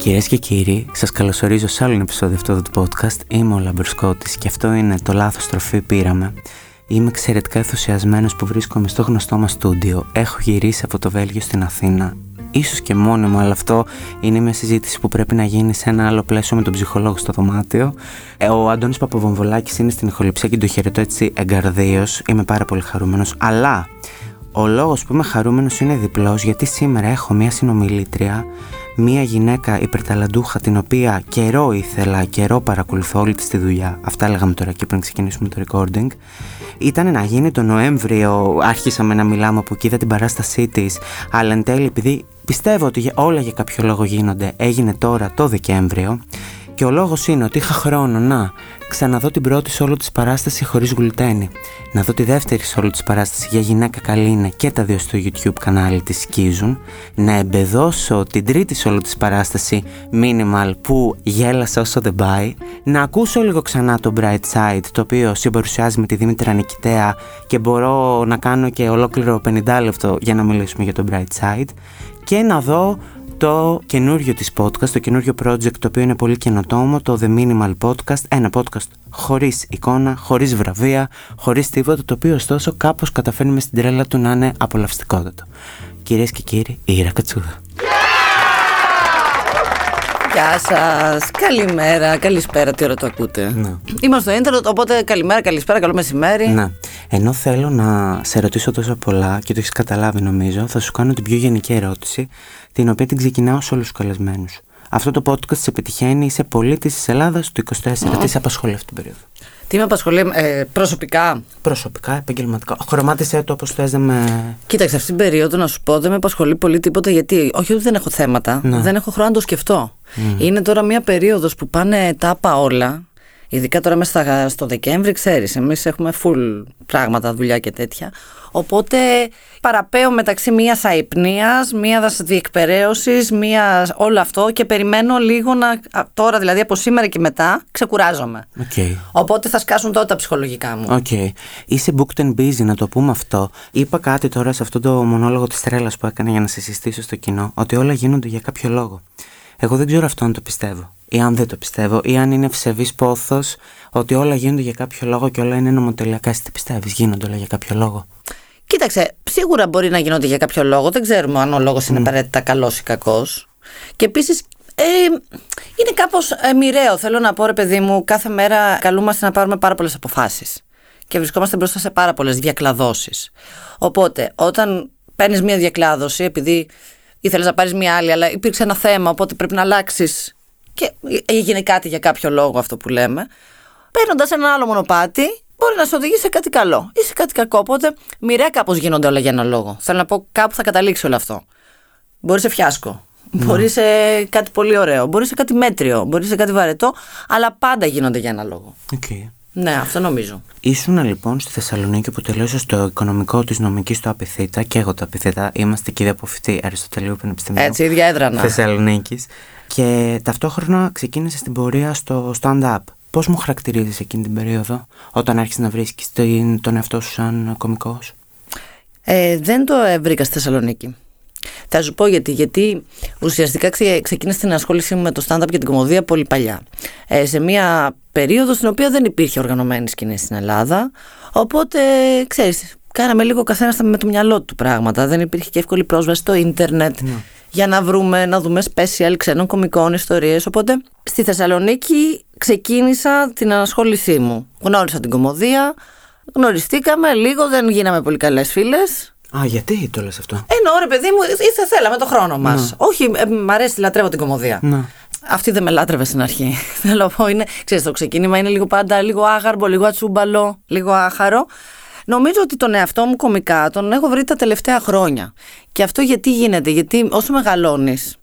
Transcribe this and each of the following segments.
Κυρίες και κύριοι, σας καλωσορίζω σε άλλο ένα επεισόδιο αυτού του podcast. Είμαι ο Λαμπερσκότη και αυτό είναι το λάθος τροφή πήραμε. Είμαι εξαιρετικά ενθουσιασμένος που βρίσκομαι στο γνωστό μας στούντιο. Έχω γυρίσει από το Βέλγιο στην Αθήνα. Ίσως και μόνο μου, αλλά αυτό είναι μια συζήτηση που πρέπει να γίνει σε ένα άλλο πλαίσιο με τον ψυχολόγο στο δωμάτιο. Ε, ο Αντώνης Παπαβομβολάκης είναι στην ηχοληψία και το χαιρετώ έτσι εγκαρδίως. Είμαι πάρα πολύ χαρούμενος. Αλλά ο λόγος που είμαι χαρούμενος είναι διπλός, γιατί σήμερα έχω μια συνομιλήτρια μία γυναίκα υπερταλαντούχα την οποία καιρό ήθελα, καιρό παρακολουθώ όλη της τη δουλειά. Αυτά λέγαμε τώρα και πριν ξεκινήσουμε το recording. Ήταν να γίνει το Νοέμβριο, άρχισαμε να μιλάμε από εκεί, είδα την παράστασή της, αλλά εν τέλει επειδή πιστεύω ότι όλα για κάποιο λόγο γίνονται, έγινε τώρα το Δεκέμβριο. Και ο λόγος είναι ότι είχα χρόνο να ξαναδώ την πρώτη σόλο της παράσταση χωρίς γλουτένη. Να δω τη δεύτερη σόλο της παράσταση για γυναίκα καλή είναι και τα δύο στο YouTube κανάλι της σκίζουν. Να εμπεδώσω την τρίτη σόλο της παράσταση Minimal που γέλασα όσο δεν πάει. Να ακούσω λίγο ξανά το Bright Side το οποίο συμπαρουσιάζει με τη Δήμητρα Νικητέα και μπορώ να κάνω και ολόκληρο 50 λεπτό για να μιλήσουμε για το Bright Side. Και να δω το καινούριο της podcast, το καινούριο project το οποίο είναι πολύ καινοτόμο, το The Minimal Podcast, ένα podcast χωρίς εικόνα, χωρίς βραβεία, χωρίς τίποτα, το οποίο ωστόσο κάπως καταφέρνει στην τρέλα του να είναι απολαυστικότατο. Κυρίες και κύριοι, η Ήρα Κατσούδα. Γεια σας. Καλημέρα, καλησπέρα. Τι ώρα το ακούτε; Ναι. Είμαστε στο ίντερνετ, οπότε καλημέρα, καλησπέρα, καλό μεσημέρι. Ναι. Ενώ θέλω να σε ρωτήσω τόσο πολλά και το έχεις καταλάβει νομίζω, θα σου κάνω την πιο γενική ερώτηση, την οποία την ξεκινάω σε όλους τους καλεσμένους. Αυτό το podcast σε πετυχαίνει, είσαι πολίτη της Ελλάδας του 24. Τι σε απασχολεί αυτή την περίοδο; Τι με απασχολεί ε, προσωπικά; Προσωπικά, επαγγελματικά. Χρωμάτισε το όπως θες με. Κοίταξε, αυτήν την περίοδο να σου πω δεν με απασχολεί πολύ τίποτα γιατί. Όχι ότι δεν έχω θέματα, Ναι. δεν έχω χρόνο να το σκεφτώ. Είναι τώρα μια περίοδος που πάνε τάπα όλα. Ειδικά τώρα μέσα στα- στο Δεκέμβρη, ξέρεις, εμείς έχουμε full πράγματα, δουλειά και τέτοια. Οπότε παραπαίω μεταξύ μιας αϋπνίας, μιας διεκπεραίωσης, μια όλο αυτό και περιμένω λίγο να. α, Τώρα δηλαδή από σήμερα και μετά ξεκουράζομαι. Οκ. Οπότε θα σκάσουν τότε τα ψυχολογικά μου. Οκ. Είσαι booked and busy, να το πούμε αυτό. Είπα κάτι τώρα σε αυτό το μονόλογο της τρέλας που έκανα για να σε συστήσω στο κοινό, ότι όλα γίνονται για κάποιο λόγο. Εγώ δεν ξέρω αυτό αν το πιστεύω. Ή αν δεν το πιστεύω, ή αν είναι ευσεβής πόθος ότι όλα γίνονται για κάποιο λόγο και όλα είναι νομοτελειακά. Εσύ τι πιστεύεις, γίνονται όλα για κάποιο λόγο; Κοίταξε, σίγουρα μπορεί να γίνονται για κάποιο λόγο. Δεν ξέρουμε αν ο λόγος είναι απαραίτητα καλός ή κακός. Και επίσης. Ε, είναι κάπως ε, μοιραίο. Θέλω να πω, ρε παιδί μου, κάθε μέρα καλούμαστε να πάρουμε πάρα πολλές αποφάσεις. Και βρισκόμαστε μπροστά σε πάρα πολλές διακλαδώσεις. Οπότε, όταν παίρνεις μία διακλάδωση, επειδή ήθελες να πάρεις μία άλλη, αλλά υπήρξε ένα θέμα, οπότε πρέπει να αλλάξεις. Και έγινε κάτι για κάποιο λόγο αυτό που λέμε. Παίρνοντας ένα άλλο μονοπάτι, μπορεί να σε οδηγήσει σε κάτι καλό ή σε κάτι κακό. Οπότε, μοιραία κάπως γίνονται όλα για ένα λόγο. Θέλω να πω, κάπου θα καταλήξει όλο αυτό. Μπορεί σε φιάσκο. Μπορεί σε κάτι πολύ ωραίο. Μπορεί σε κάτι μέτριο. Μπορεί σε κάτι βαρετό. Αλλά πάντα γίνονται για ένα λόγο. Οκ. Ναι, αυτό νομίζω. Ήσουν λοιπόν στη Θεσσαλονίκη που τελείωσες το οικονομικό της νομικής του ΑΠΘ και εγώ το ΑΠΘ. Είμαστε κύριοι απόφοιτοι Αριστοτελείου Πανεπιστημίου. Έτσι, ίδια έδρανα. Θεσσαλονίκης. Και ταυτόχρονα ξεκίνησες την πορεία στο stand-up. Πώς μου χαρακτηρίζεις εκείνη την περίοδο, όταν άρχισες να βρίσκεις τον εαυτό σου σαν κωμικός; Ε, δεν το ε, βρήκα στη Θεσσαλονίκη. Θα σου πω γιατί. Γιατί ουσιαστικά ξε, ξεκίνησε την ασχόλησή μου με το stand-up και την κομμωδία πολύ παλιά. Ε, σε μια περίοδο στην οποία δεν υπήρχε οργανωμένη σκηνή στην Ελλάδα. Οπότε, ξέρεις, κάναμε λίγο καθένα με το μυαλό του πράγματα. Δεν υπήρχε και εύκολη πρόσβαση στο ίντερνετ για να βρούμε, να δούμε special ξένων κομικών ιστορίες. Οπότε, στη Θεσσαλονίκη ξεκίνησα την ανασχόλησή μου. Γνώρισα την κομμωδία, γνωριστήκαμε λίγο, δεν γίναμε πολύ καλές φίλες. Α, γιατί το λες αυτό; Εννοώ ρε παιδί μου, ήρθε θέλαμε το χρόνο μας. Όχι, ε, μ' αρέσει, λατρεύω την κομμωδία. Ναι. Αυτή δεν με λάτρευε στην αρχή. Θέλω να πω, είναι, ξέρεις, το ξεκίνημα είναι λίγο πάντα λίγο άγαρμπο, λίγο ατσούμπαλο, λίγο άχαρο. Νομίζω ότι τον εαυτό μου κομικά τον έχω βρει τα τελευταία χρόνια. Και αυτό γιατί γίνεται, γιατί όσο μεγαλώνεις,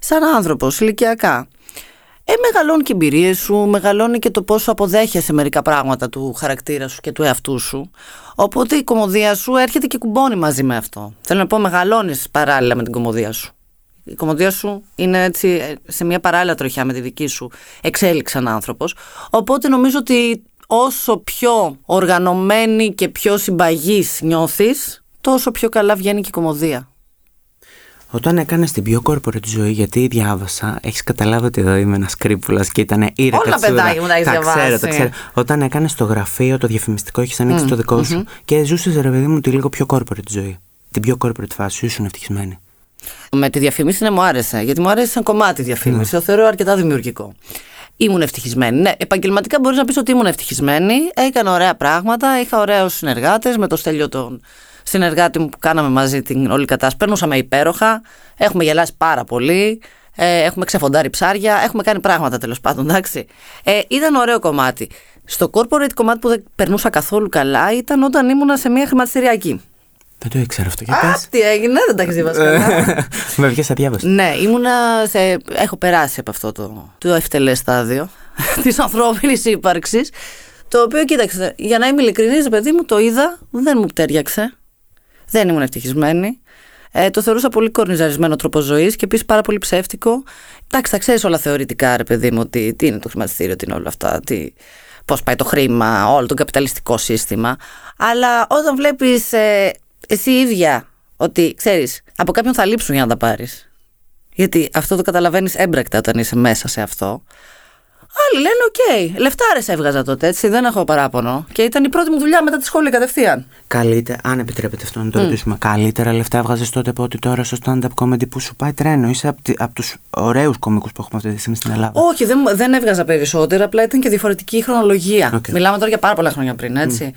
σαν άνθρωπος, ηλικιακά, ε, μεγαλώνει και η εμπειρία σου, μεγαλώνει και το πόσο αποδέχεσαι μερικά πράγματα του χαρακτήρα σου και του εαυτού σου. Οπότε η κομμωδία σου έρχεται και κουμπώνει μαζί με αυτό. Θέλω να πω, μεγαλώνεις παράλληλα με την κομμωδία σου. Η κομμωδία σου είναι έτσι ε, σε μια παράλληλα τροχιά με τη δική σου εξέλιξη σαν άνθρωπος. Οπότε νομίζω ότι όσο πιο οργανωμένη και πιο συμπαγής νιώθεις, τόσο πιο καλά βγαίνει και η κομμωδία. Όταν έκανες την πιο corporate ζωή, γιατί διάβασα, έχεις καταλάβει ότι εδώ είμαι ένας κρύπουλας και ήταν ήρα Όλα παιδάκι μου τα έχεις διαβάσει. Ξέρω, τα ξέρω. Όταν έκανες το γραφείο, το διαφημιστικό, έχεις ανοίξει Mm, το δικό σου και ζούσες, ρε παιδί μου, τη λίγο πιο corporate ζωή. Την πιο corporate φάση σου, ήσουν ευτυχισμένη. Με τη διαφήμιση ναι, μου άρεσε. Γιατί μου άρεσε σαν κομμάτι διαφήμιση. Το θεωρώ αρκετά δημιουργικό. Ήμουν ευτυχισμένη. Ναι, επαγγελματικά μπορείς να πεις ότι ήμουν ευτυχισμένη. Έκανα ωραία πράγματα. Είχα ωραίους συνεργάτες. Με το στέλιο τον συνεργάτη μου που κάναμε μαζί την όλη κατάσταση. Περνούσαμε υπέροχα. Έχουμε γελάσει πάρα πολύ. Ε, έχουμε ξεφοντάρει ψάρια. Έχουμε κάνει πράγματα τέλος πάντων. Εντάξει. Ε, ήταν ωραίο κομμάτι. Στο corporate κομμάτι που δεν περνούσα καθόλου καλά ήταν όταν ήμουνα σε μια χρηματιστηριακή. Δεν το ήξερα αυτό. Και Α, πες. τι έγινε, δεν τα έχεις δει βασικά. Με βγες αδιάβαστη. Ναι, ήμουνα σε... Έχω περάσει από αυτό το, το ευτελές στάδιο της ανθρώπινης ύπαρξης το οποίο, κοίταξε, για να είμαι ειλικρινής, παιδί μου, το είδα, δεν μου τέριαξε. Δεν ήμουν ευτυχισμένη. Ε, το θεωρούσα πολύ κορνιζαρισμένο τρόπο ζωής και επίσης πάρα πολύ ψεύτικο. Εντάξει, τα ξέρεις όλα θεωρητικά, ρε παιδί μου, ότι τι είναι το χρηματιστήριο, τι είναι όλα αυτά, τι, πώς πάει το χρήμα, όλο το καπιταλιστικό σύστημα. Αλλά όταν βλέπεις ε, εσύ η ίδια ότι ξέρεις, από κάποιον θα λείψουν για να τα πάρεις. Γιατί αυτό το καταλαβαίνεις έμπρακτα όταν είσαι μέσα σε αυτό. Άλλοι λένε: Οκ, λεφτάρες έβγαζα τότε, έτσι, δεν έχω παράπονο. Και ήταν η πρώτη μου δουλειά μετά τη σχολή κατευθείαν. Καλύτερα, αν επιτρέπετε αυτό να το ρωτήσουμε, καλύτερα λεφτά έβγαζες τότε από ότι τώρα στο stand-up comedy που σου πάει τρένο. Είσαι από, τη- από τους ωραίους κωμικούς που έχουμε αυτή τη στιγμή στην Ελλάδα; Όχι, δεν, δεν έβγαζα περισσότερα, απλά ήταν και διαφορετική η χρονολογία. Οκ. Μιλάμε τώρα για πάρα πολλά χρόνια πριν, έτσι.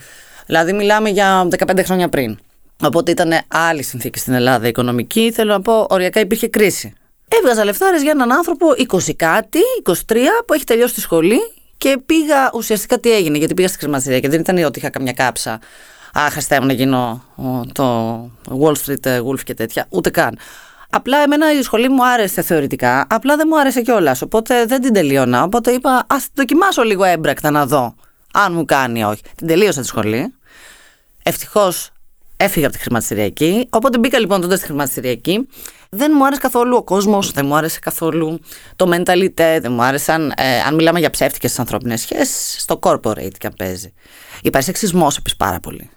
Δηλαδή, μιλάμε για 15 χρόνια πριν. Οπότε ήταν άλλη συνθήκη στην Ελλάδα οικονομική. Θέλω να πω, οριακά υπήρχε κρίση. Έβγαζα λεφτάρες για έναν άνθρωπο 20 κάτι, 23, που έχει τελειώσει τη σχολή και πήγα. Ουσιαστικά τι έγινε, γιατί πήγα στη χρηματιστηρία και δεν ήταν ότι είχα καμιά κάψα. Α, Χριστέ μου να γίνω ο, το Wall Street ε, Wolf και τέτοια. Ούτε καν. Απλά εμένα η σχολή μου άρεσε θεωρητικά, απλά δεν μου άρεσε κιόλας. Οπότε δεν την τελείωνα. Οπότε είπα, ας δοκιμάσω λίγο έμπρακτα να δω αν μου κάνει ή όχι. Την τελείωσα τη σχολή. Ευτυχώς έφυγα από τη χρηματιστηριακή. Οπότε μπήκα λοιπόν τότε στη χρηματιστηριακή. Δεν μου άρεσε καθόλου ο κόσμος, δεν μου άρεσε καθόλου το mentalite, δεν μου άρεσαν. Ε, αν μιλάμε για ψεύτικες ανθρώπινες σχέσεις, στο corporate και αν παίζει. Υπάρχει σεξισμός επίσης πάρα πολύ.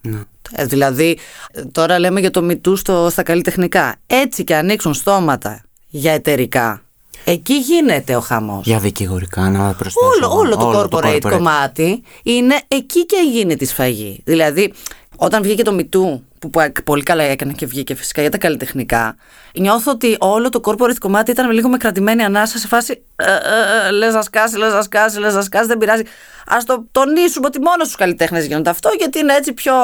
Ναι. Ε, δηλαδή, ε, τώρα λέμε για το μητού στο, στα καλλιτεχνικά. Έτσι και ανοίξουν στόματα για εταιρικά. Εκεί γίνεται ο χαμός. Για δικηγορικά, να προσθέσω. Όλο, εγώ. όλο το corporate, κομμάτι είναι εκεί και γίνεται η σφαγή. Δηλαδή, όταν βγήκε το MeToo, που που πολύ καλά έκανε και βγήκε φυσικά για τα καλλιτεχνικά, νιώθω ότι όλο το corporate κομμάτι ήταν λίγο με κρατημένη ανάσα σε φάση ε, ε, ε, λες να σκάσει, λες να σκάσει, λες να σκάσει, δεν πειράζει. Ας το τονίσουμε ότι μόνο στους καλλιτέχνες γίνονται αυτό, γιατί είναι έτσι πιο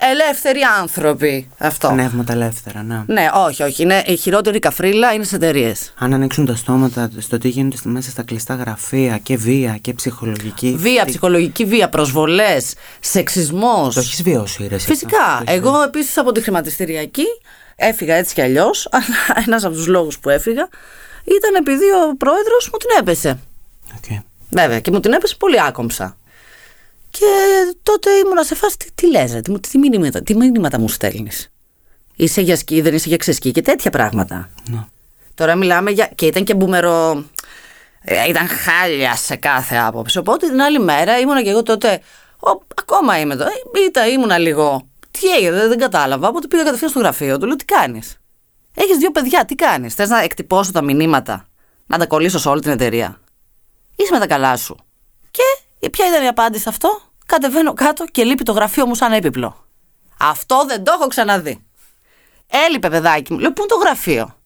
ελεύθεροι άνθρωποι αυτό. Πνεύματα ελεύθερα, ναι. Ναι, όχι, όχι. Είναι η χειρότερη καφρίλα είναι σε εταιρείες. Αν ανοίξουν τα στόματα στο τι γίνεται στη- μέσα στα κλειστά γραφεία και βία και ψυχολογική. Βία, τι- ψυχολογική βία, προσβολές, σεξισμός. Το έχεις βιώσει, ρε. εσύ Φυσικά. αυτό, το έχεις Εγώ επίσης από τη χρηματιστηριακή έφυγα έτσι κι αλλιώς. Αλλά ένας από τους λόγους που έφυγα ήταν επειδή ο πρόεδρος μου την έπεσε. βιώσει. Οκ. Βέβαια, και μου την έπεσε πολύ άκομψα. Και τότε ήμουνα σε φάση, τι, τι λες, ρε, τι, μου- τι, μηνύματα, τι μηνύματα μου στέλνεις; Είσαι για σκι, δεν είσαι για ξεσκι και τέτοια πράγματα. Ναι. Τώρα μιλάμε για. και ήταν και μπούμερο. ε, Ήταν χάλια σε κάθε άποψη. Οπότε την άλλη μέρα ήμουνα και εγώ τότε. «Ω, ακόμα είμαι εδώ. Ε, Ήταν, ήμουνα λίγο. Τι έγινε, δεν, δεν κατάλαβα. Οπότε πήγα κατευθείαν στο γραφείο του. Λέω τι κάνεις; Έχεις δύο παιδιά, τι κάνεις; Θες να εκτυπώσω τα μηνύματα, να τα κολλήσω σε όλη την εταιρεία; Είσαι με τα καλά σου. Και ε, ποια ήταν η απάντηση σε αυτό; Κατεβαίνω κάτω και λείπει το γραφείο μου σαν έπιπλο. Αυτό δεν το έχω ξαναδεί. Έλειπε παιδάκι μου. Λέω, πού είναι το γραφείο;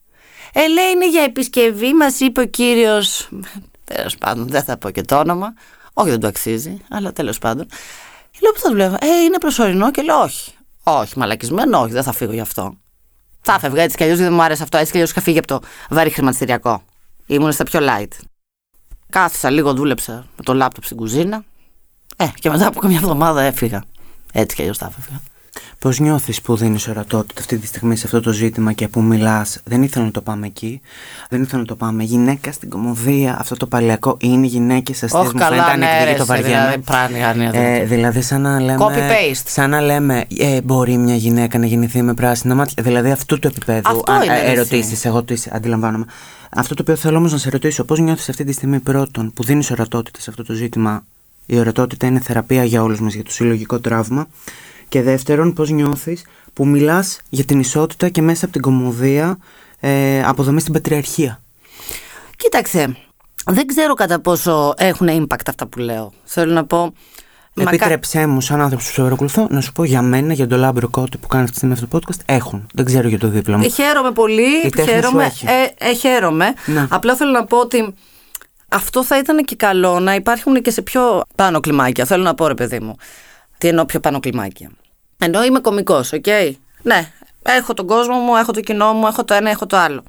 Ε, λέει, είναι για επισκευή, μας είπε ο κύριος. Τέλος πάντων, δεν θα πω και το όνομα. Όχι, δεν το αξίζει, αλλά τέλος πάντων. Λέω, πού θα δουλεύω; Ε, είναι προσωρινό και λέω, όχι. Όχι, μαλακισμένο, όχι, δεν θα φύγω γι' αυτό. Θα έφευγα έτσι κι αλλιώς, δεν μου άρεσε αυτό. Έτσι κι αλλιώς είχα φύγει από το βαρύ χρηματιστηριακό. Ήμουν στα πιο light. Κάθισα λίγο, δούλεψα με το λάπτοπ στην κουζίνα. Ε, και μετά από καμιά εβδομάδα έφυγα. Έτσι κι αλλιώς θα έφευγα. Πώς νιώθεις που δίνεις ορατότητα αυτή τη στιγμή σε αυτό το ζήτημα και που μιλάς, Δεν ήθελα να το πάμε εκεί. Δεν ήθελα να το πάμε. Γυναίκα στην κομμωδία, αυτό το παλαιακό είναι γυναίκες αστείε. Όχι Μου καλά, φαίνεται ναι, ανεκδίκητο, ρε, το βαριέμαι. δηλαδή, πράγμα, ναι, ναι. Ε, δηλαδή, σαν να λέμε. Copy-paste. Σαν να λέμε, ε, μπορεί μια γυναίκα να γεννηθεί με πράσινα μάτια. Δηλαδή, αυτού του επίπεδου Αυτό είναι, ρε, εσύ. ερωτήσει. Εγώ τις αντιλαμβάνομαι. Αυτό το οποίο θέλω όμως να σε ρωτήσω, πώς νιώθεις αυτή τη στιγμή πρώτον που δίνεις ορατότητα σε αυτό το ζήτημα; Η ορατότητα είναι θεραπεία για όλους μας για το συλλογικό τραύμα. Και δεύτερον, πώς νιώθεις που μιλάς για την ισότητα και μέσα από την κομμωδία ε, αποδομή στην πατριαρχία; Κοίταξε, δεν ξέρω κατά πόσο έχουν impact αυτά που λέω. Θέλω να πω. Επίτρεψέ μου, σαν άνθρωπος που σου παρακολουθώ, να σου πω για μένα, για τον λάμπρο κότη που κάνει αυτή τη στιγμή αυτό το podcast, έχουν. Δεν ξέρω για το δίπλα μου. Ε, χαίρομαι πολύ. Χαίρομαι. Ε, ε, χαίρομαι. Ναι. Απλά θέλω να πω ότι αυτό θα ήταν και καλό να υπάρχουν και σε πιο πάνω κλιμάκια. Θέλω να πω, ρε παιδί μου. Τι εννοώ πιο πάνω κλιμάκια. Ενώ είμαι κωμικός, OK. Okay? Ναι, έχω τον κόσμο μου, έχω το κοινό μου, έχω το ένα, έχω το άλλο.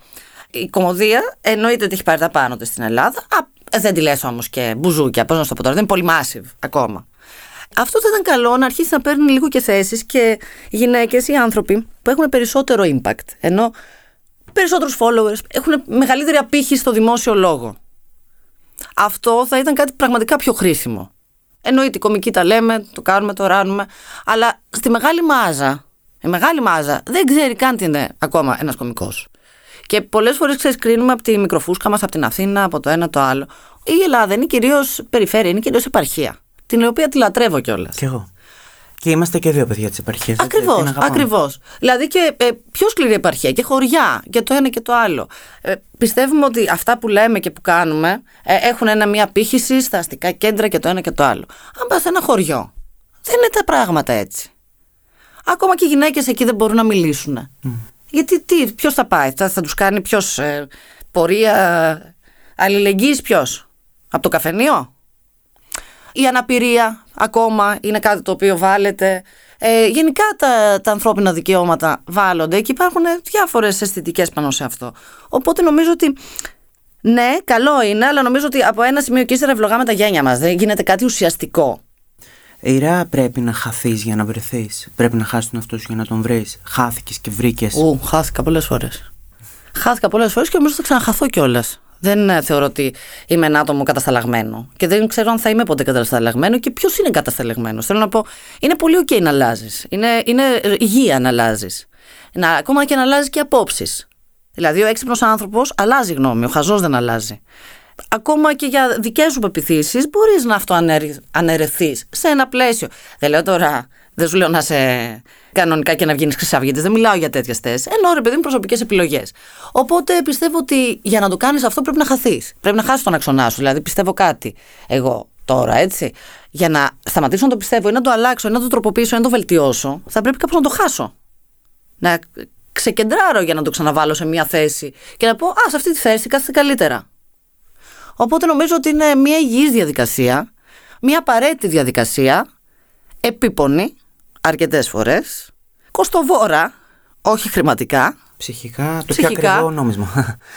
Η κωμωδία εννοείται ότι έχει πάρει τα πάνω της στην Ελλάδα. Α, ε, δεν τη λες όμως και μπουζούκια. Πώς να σου το πω τώρα, δεν είναι πολύ massive ακόμα. Αυτό θα ήταν καλό να αρχίσει να παίρνει λίγο και θέσεις και γυναίκες ή άνθρωποι που έχουν περισσότερο impact. Ενώ περισσότερους followers έχουν μεγαλύτερη απήχηση στο δημόσιο λόγο. Αυτό θα ήταν κάτι πραγματικά πιο χρήσιμο. Εννοείται, η κομική τα λέμε, το κάνουμε, το ράνουμε. Αλλά στη μεγάλη μάζα, η μεγάλη μάζα δεν ξέρει καν τι είναι ακόμα ένας κομικός. Και πολλές φορές κρίνουμε από τη μικροφούσκα μας, από την Αθήνα, από το ένα το άλλο. Η Ελλάδα είναι κυρίως περιφέρεια, είναι κυρίως επαρχία. Την οποία τη λατρεύω κιόλας. Κι εγώ. Και είμαστε και δύο παιδιά της επαρχίας. Ακριβώς. Ακριβώς. Δηλαδή και ε, πιο σκληρή επαρχία και χωριά και το ένα και το άλλο. Ε, πιστεύουμε ότι αυτά που λέμε και που κάνουμε ε, έχουν ένα, μια πύχηση στα αστικά κέντρα και το ένα και το άλλο. Αν πας σε ένα χωριό, δεν είναι τα πράγματα έτσι. Ακόμα και οι γυναίκες εκεί δεν μπορούν να μιλήσουν. Γιατί τι, ποιος θα πάει, θα, θα τους κάνει ποιος ε, πορεία αλληλεγγύης, ποιος; Από το καφενείο; Η αναπηρία ακόμα είναι κάτι το οποίο βάλετε. Ε, γενικά τα, τα ανθρώπινα δικαιώματα βάλλονται και υπάρχουν διάφορες αισθητικές πάνω σε αυτό. Οπότε νομίζω ότι ναι, καλό είναι, αλλά νομίζω ότι από ένα σημείο και ύστερα ευλογάμε τα γένια μας. Δεν γίνεται κάτι ουσιαστικό. Ηρά πρέπει να χαθείς για να βρεθείς. Πρέπει να χάσεις τον αυτό σου για να τον βρεις. Χάθηκε και βρήκες. Ου, χάθηκα πολλές φορές. Χάθηκα πολλές φορές και νομίζω ότι θα ξαναχαθώ κιόλας. Δεν ε, θεωρώ ότι είμαι ένα άτομο κατασταλαγμένο. Και δεν ξέρω αν θα είμαι ποτέ κατασταλαγμένο και ποιος είναι κατασταλαγμένος. Θέλω να πω, είναι πολύ OK να αλλάζεις. Είναι, είναι υγεία να αλλάζεις. Ακόμα και να αλλάζει και απόψεις. Δηλαδή, ο έξυπνος άνθρωπος αλλάζει γνώμη, ο χαζός δεν αλλάζει. Ακόμα και για δικές σου πεπιθήσεις μπορείς να αυτοαναιρεθεί σε ένα πλαίσιο. Δεν λέω τώρα, δεν σου λέω να σε κανονικά και να βγαίνει χρυσαυγίτη. Δεν μιλάω για τέτοιες θέσεις. Ενώ ρε παιδί μου προσωπικές επιλογές. Οπότε πιστεύω ότι για να το κάνεις αυτό πρέπει να χαθείς. Πρέπει να χάσεις τον αξονά σου. Δηλαδή πιστεύω κάτι εγώ τώρα, έτσι. Για να σταματήσω να το πιστεύω ή να το αλλάξω ή να το τροποποιήσω ή να το βελτιώσω, θα πρέπει κάπως να το χάσω. Να ξεκεντράρω για να το ξαναβάλω σε μια θέση και να πω Α, σε αυτή τη θέση κάθεται καλύτερα. Οπότε νομίζω ότι είναι μια υγιής διαδικασία, μια απαραίτητη διαδικασία, επίπονη, αρκετές φορές. Κοστοβόρα, όχι χρηματικά. Ψυχικά, το Ψυχικά, πιο ακριβό νόμισμα.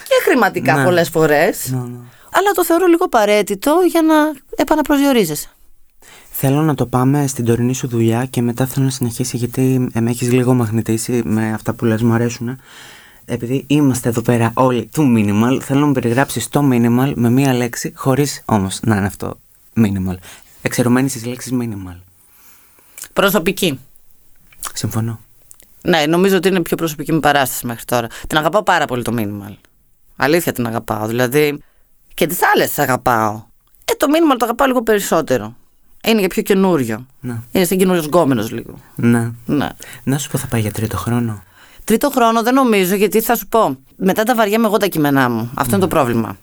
Και χρηματικά ναι. πολλές φορές. Ναι, ναι. Αλλά το θεωρώ λίγο απαραίτητο για να επαναπροσδιορίζεσαι. Θέλω να το πάμε στην τωρινή σου δουλειά και μετά θέλω να συνεχίσει γιατί με έχεις λίγο μαγνητήσει με αυτά που λες μου αρέσουν. Επειδή είμαστε εδώ πέρα όλοι του minimal, θέλω να μου περιγράψεις το minimal με μία λέξη, χωρίς όμως να είναι αυτό minimal. Εξαιρουμένης της λέξης minimal. Προσωπική. Συμφωνώ. Ναι, νομίζω ότι είναι πιο προσωπική μου παράσταση μέχρι τώρα. Την αγαπάω πάρα πολύ το minimal. Αλήθεια την αγαπάω. Δηλαδή και τις άλλες τις αγαπάω. Ε, το minimal το αγαπάω λίγο περισσότερο. Είναι για πιο καινούριο. Ναι. Είναι στην καινούριος γκόμενος λίγο. Ναι. ναι. Να σου πω, θα πάει για τρίτο χρόνο. Τρίτο χρόνο δεν νομίζω, γιατί θα σου πω. Μετά τα βαριά με εγώ τα κείμενά μου. Αυτό είναι το πρόβλημα.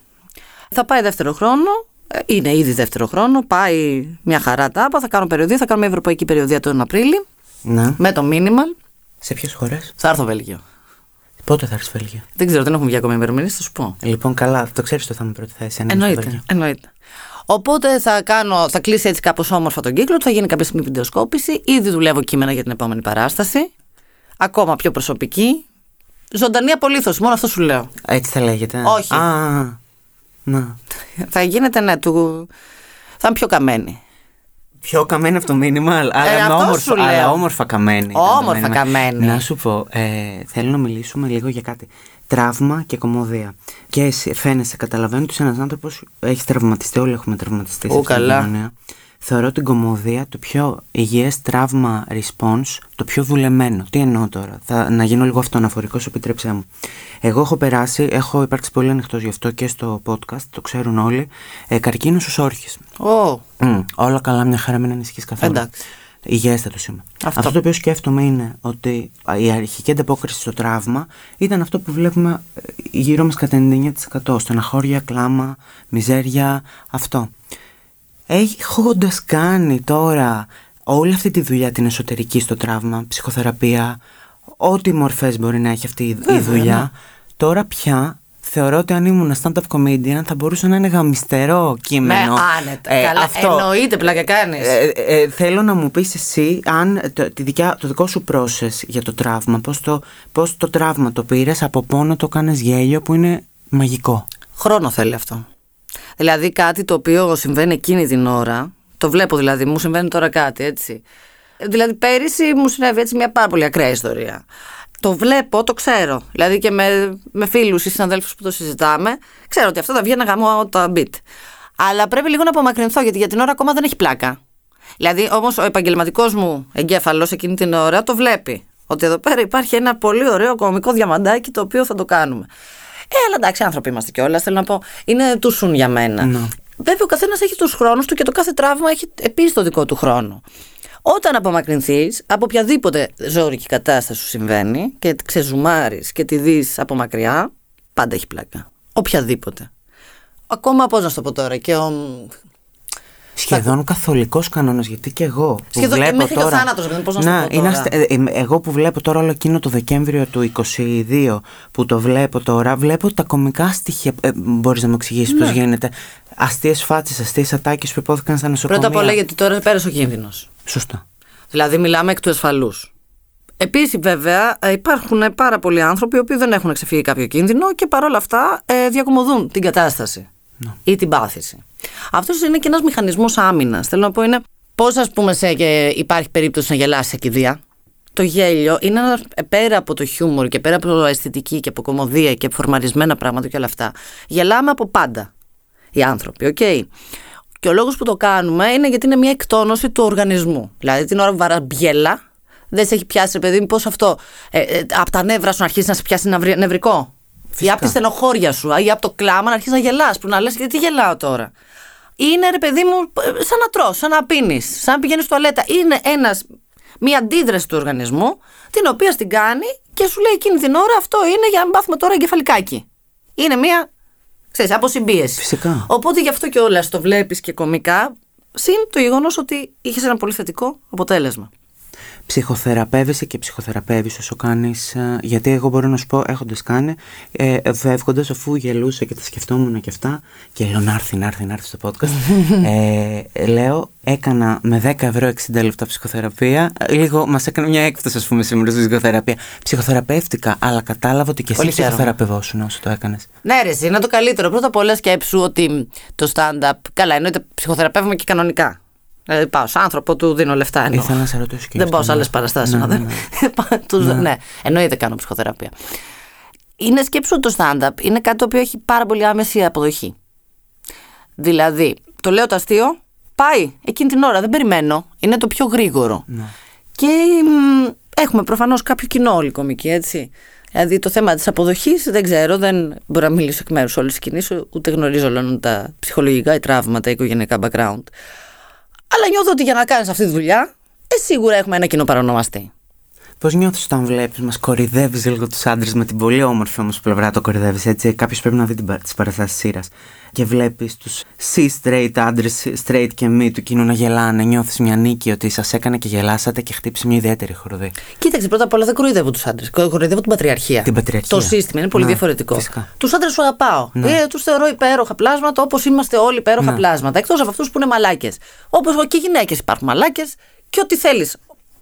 Θα πάει δεύτερο χρόνο ε, είναι ήδη δεύτερο χρόνο, πάει μια χαρά τάπα, θα κάνω περιοδία, θα κάνω μια ευρωπαϊκή περιοδία τον Απρίλιο. Ναι. Με το minimal. Σε ποιες χώρες; Θα έρθω Βέλγιο. Πότε θα έρθεις Βέλγιο; Δεν ξέρω, δεν έχουμε βγει ακόμα ημερομηνίες, θα σου πω. Ε, λοιπόν, καλά, το ξέρεις το θα με πρώτη θέση. Εννοείται. εννοείται. Οπότε θα, κάνω, θα κλείσει έτσι κάπως όμορφα τον κύκλο, θα γίνει κάποια στιγμή βιντεοσκόπηση. Ήδη δουλεύω κείμενα για την επόμενη παράσταση. Ακόμα πιο προσωπική. Ζωντανή απολύθως, μόνο αυτό σου λέω. Έτσι θα λέγεται. Όχι. Α, να. Θα γίνεται, ναι, του... θα είναι πιο καμένη. Πιο καμένη από το μήνυμα, αλλά, ε, όμορφα, αλλά όμορφα καμένη. Όμορφα καμένη. Να σου πω, ε, θέλω να μιλήσουμε λίγο για κάτι. Τραύμα και κομμωδία. Και εσύ φαίνεσαι, καταλαβαίνω ότι είσαι ένας άνθρωπο έχεις τραυματιστεί. Όλοι έχουμε τραυματιστεί. Ού, καλά θεωρώ την κομμωδία το πιο υγιές τραύμα response, το πιο δουλεμένο. Τι εννοώ τώρα, θα, να γίνω λίγο αυτοαναφορικός, επιτρέψέ μου. Εγώ έχω περάσει, έχω υπάρξει πολύ ανοιχτός γι' αυτό και στο podcast, το ξέρουν όλοι, ε, καρκίνος στους όρχες. Oh. Mm, όλα καλά, μια χαρά, μην ανησυχείς καθόλου. Εντάξει. Υγιέστατος είμαι. Αυτό. Αυτό. το οποίο σκέφτομαι είναι ότι η αρχική ανταπόκριση στο τραύμα ήταν αυτό που βλέπουμε ε, γύρω μας κατά 99%. Στεναχώρια, κλάμα, μιζέρια, αυτό. Έχοντας κάνει τώρα όλη αυτή τη δουλειά την εσωτερική στο τραύμα, ψυχοθεραπεία, ό,τι μορφές μπορεί να έχει αυτή η Βέβαια, δουλειά, ναι. τώρα πια θεωρώ ότι αν ήμουν stand-up comedian θα μπορούσε να είναι γαμιστερό κείμενο. Με άνετα. Ε, Καλά, αυτό. εννοείται πλάκα κάνεις. Ε, ε, θέλω να μου πεις εσύ αν το, τη δικιά, το δικό σου process για το τραύμα, πώς το, πώς το τραύμα το πήρες, από πόνο το κάνεις γέλιο που είναι μαγικό. Χρόνο θέλει αυτό. Δηλαδή κάτι το οποίο συμβαίνει εκείνη την ώρα, το βλέπω δηλαδή, μου συμβαίνει τώρα κάτι έτσι. Δηλαδή πέρυσι μου συνέβη έτσι μια πάρα πολύ ακραία ιστορία. Το βλέπω, το ξέρω. Δηλαδή και με, με φίλους ή συναδέλφους που το συζητάμε, ξέρω ότι αυτό θα βγει να γαμώ τα beat. Αλλά πρέπει λίγο να απομακρυνθώ γιατί για την ώρα ακόμα δεν έχει πλάκα. Δηλαδή όμως ο επαγγελματικός μου εγκέφαλος εκείνη την ώρα το βλέπει. Ότι εδώ πέρα υπάρχει ένα πολύ ωραίο κομικό διαμαντάκι το οποίο θα το κάνουμε. Ε, αλλά εντάξει, άνθρωποι είμαστε κιόλας. Θέλω να πω, είναι του σουν για μένα. Ναι. Βέβαια, ο καθένας έχει τους χρόνους του και το κάθε τραύμα έχει επίσης το δικό του χρόνο. Όταν απομακρυνθείς από οποιαδήποτε ζώρικη κατάσταση σου συμβαίνει και ξεζουμάρεις και τη δεις από μακριά, πάντα έχει πλάκα. Οποιαδήποτε. Ακόμα πώς να σου το πω τώρα, και ο, Σχεδόν καθολικός κανόνας, γιατί και εγώ. που Σχεδόν, βλέπω μέχρι και ο τώρα, θάνατος, δηλαδή, πώς να σου Να, το πω είναι τώρα. αστε- ε, ε, εγώ που βλέπω τώρα όλο εκείνο το Δεκέμβριο του 22 που το βλέπω τώρα, βλέπω τα κομικά στοιχεία. Ε, Μπορείς να μου εξηγήσεις Ναι. πώ γίνεται; Αστείες φάτσε, αστείες ατάκες που υπόθηκαν στα νοσοκομεία. Πρώτα απ' όλα γιατί τώρα πέρασε ο κίνδυνος. Σωστά. Δηλαδή, μιλάμε εκ του ασφαλού. Επίσης, βέβαια, ε, υπάρχουν πάρα πολλοί άνθρωποι οι οποίοι δεν έχουν ξεφύγει κάποιο κίνδυνο και παρόλα αυτά ε, διακομωδούν την κατάσταση ή την πάθηση. Αυτός είναι και ένας μηχανισμός άμυνας. Θέλω να πω είναι πώς, ας πούμε, σε, και υπάρχει περίπτωση να γελάσει σε κηδεία. Το γέλιο είναι ένας, ε, πέρα από το χιούμορ και πέρα από αισθητική και από κομμωδία και φορμαρισμένα πράγματα και όλα αυτά. Γελάμε από πάντα οι άνθρωποι, οκ. Και ο λόγος που το κάνουμε είναι γιατί είναι μια εκτόνωση του οργανισμού. Δηλαδή την ώρα που βαράς μπιέλα, δεν σε έχει πιάσει, ρε παιδί μου, πώς αυτό. Ε, ε, από τα νεύρα σου να αρχίσεις να σε πιάσει νευρι- νευρικό. Ή από τη στενοχώρια σου, ή από το κλάμα να αρχίσεις να γελάς. Που να λες, γιατί γελάω τώρα. Είναι ρε παιδί μου, ε, σαν να τρως, σαν να πίνεις, σαν να πηγαίνεις τουαλέτα. Είναι ένας, μια αντίδραση του οργανισμού, την οποία στην κάνει και σου λέει εκείνη την ώρα αυτό είναι για να μάθουμε τώρα εγκεφαλικάκι. Είναι μια, ξέρεις, αποσυμπίεση. Φυσικά. Οπότε γι' αυτό και όλα το βλέπεις και κομικά, συν το γεγονός ότι είχες ένα πολύ θετικό αποτέλεσμα. Ψυχοθεραπεύεσαι και ψυχοθεραπεύεις όσο κάνεις. Γιατί εγώ μπορώ να σου πω, έχοντας κάνει, ε, φεύγοντας, αφού γελούσα και τα σκεφτόμουν και αυτά, και λέω να έρθει, να έρθει, να έρθει στο podcast. ε, λέω, έκανα με 10 ευρώ 60 λεπτά ψυχοθεραπεία. Λίγο μας έκανε μια έκπτωση, ας πούμε, σήμερα στη ψυχοθεραπεία. Ψυχοθεραπεύτηκα, αλλά κατάλαβα ότι και εσύ Πολύ χαίρομαι. ψυχοθεραπευόσουν όσο το έκανες. Ναι, ρε, εσύ, είναι το καλύτερο. Πρώτα απ' όλα σκέψου ότι το stand-up. Καλά, εννοείται ψυχοθεραπεύουμε και κανονικά. Δηλαδή πάω σε άνθρωπο, του δίνω λεφτά. Εννοώ. Ήθελα να σε ρωτήσω και Δεν γι' πάω αυτό, σε ναι. άλλε παραστάσεις. Ναι, Ναι, ναι, ναι. Τους- ναι, εννοείται κάνω ψυχοθεραπεία. Είναι σκέψου ότι το stand-up είναι κάτι το οποίο έχει πάρα πολύ άμεση αποδοχή. Δηλαδή, το λέω το αστείο, πάει εκείνη την ώρα, δεν περιμένω. Είναι το πιο γρήγορο. Ναι. Και μ, έχουμε προφανώς κάποιο κοινό όλοι κομικοί, έτσι. Δηλαδή το θέμα της αποδοχής δεν ξέρω, δεν μπορώ να μιλήσω εκ μέρους όλης της κοινής, ούτε γνωρίζω όλων τα ψυχολογικά ή τραύματα, οικογενειακά background. Αλλά νιώθω ότι για να κάνεις αυτή τη δουλειά, ε, σίγουρα έχουμε ένα κοινό παρονομαστή. Πώς νιώθεις όταν βλέπεις, μας κορυδεύεις λίγο τους άντρες με την πολύ όμορφη όμως πλευρά το κορυδεύεις έτσι; Κάποιος πρέπει να δει τις παραστάσεις σειρά. Και βλέπεις τους C-straight άντρες, straight και μη του κοινού να γελάνε. Νιώθεις μια νίκη ότι σας έκανε και γελάσατε και χτύπησε μια ιδιαίτερη χορδή. Κοίταξε, πρώτα απ' όλα δεν κοροϊδεύω τους άντρες. Κοροϊδεύω την πατριαρχία. Την πατριαρχία. Το σύστημα είναι πολύ Ναι, διαφορετικό. φυσικά. Τους άντρες σου αγαπάω. Ε, τους θεωρώ υπέροχα πλάσματα όπως είμαστε όλοι υπέροχα Ναι. πλάσματα. Εκτός από αυτούς που είναι μαλάκες. Όπως και γυναίκες υπάρχουν μαλάκες και ό,τι θέλεις.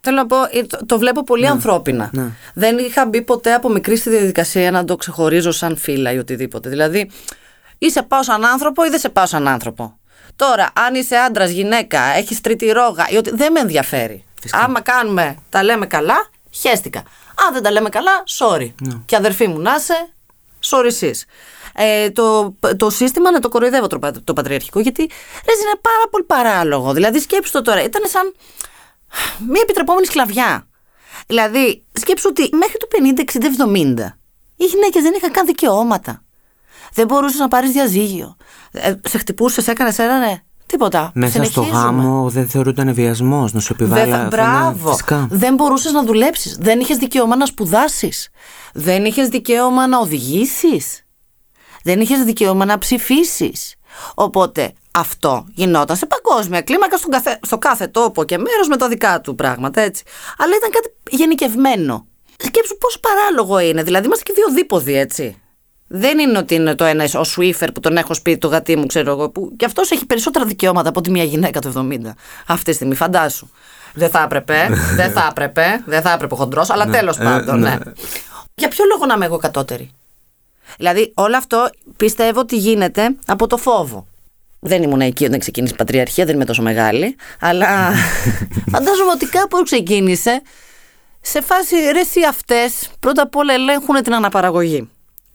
Θέλω να πω, ε, το, το βλέπω πολύ ανθρώπινα. ναι. Δεν είχα μπει ποτέ από μικρή στη διαδικασία να το ξεχωρίζω σαν φύλλα ή οτιδήποτε. Δηλαδή, ή σε πάω σαν άνθρωπο ή δεν σε πάω σαν άνθρωπο. Τώρα, αν είσαι άντρας, γυναίκα, έχεις τρίτη ρόγα ή ότι. δεν με ενδιαφέρει. Φυσικά. Άμα κάνουμε, τα λέμε καλά, χαίστηκα. Αν δεν τα λέμε καλά, sorry. Και αδερφή μου να είσαι, sorry εσείς. Ε, το, το σύστημα να το κοροϊδεύω το, πα- το πατριαρχικό γιατί ρε, είναι πάρα πολύ παράλογο. Δηλαδή σκέψου το τώρα, ήταν σαν μια επιτρεπόμενη σκλαβιά. Δηλαδή σκέψου ότι μέχρι το 50, 60, 70 οι γυναίκες δεν είχαν καν δικαιώματα. Δεν μπορούσες να πάρεις διαζύγιο. Ε, σε χτυπούσες, έκανες ένα, ναι. Τίποτα. Μέσα στο γάμο δεν θεωρούνταν βιασμός, να σου επιβάλλει Δεν, μπράβο. Φυσικά. Δεν μπορούσες να δουλέψεις. Δεν είχες δικαίωμα να σπουδάσεις. Δεν είχες δικαίωμα να οδηγήσεις. Δεν είχες δικαίωμα να ψηφίσεις. Οπότε αυτό γινόταν σε παγκόσμια κλίμακα στον καθε... στο κάθε τόπο και μέρος με τα δικά του πράγματα, έτσι. Αλλά ήταν κάτι γενικευμένο. Σκέψου πόσο παράλογο είναι. Δηλαδή, είμαστε και δύο δίποδοι, έτσι. Δεν είναι ότι είναι το ένας ο Σουίφερ που τον έχω σπίτι, το γατί μου, ξέρω εγώ, που κι αυτός έχει περισσότερα δικαιώματα από ότι μια γυναίκα του 70. Αυτή τη στιγμή, φαντάσου. Δεν θα έπρεπε, δεν θα έπρεπε, δεν θα έπρεπε χοντρός, αλλά Ναι. τέλος πάντων, ναι. Για ποιο λόγο να είμαι εγώ κατώτερη; Δηλαδή, όλο αυτό πιστεύω ότι γίνεται από το φόβο. Δεν ήμουν εκεί όταν ξεκίνησε η Πατριαρχία, δεν είμαι τόσο μεγάλη, αλλά φαντάζομαι ότι κάπου ξεκίνησε σε φάση ρε εσύ αυτές πρώτα απ' όλα ελέγχουν την αναπαραγωγή.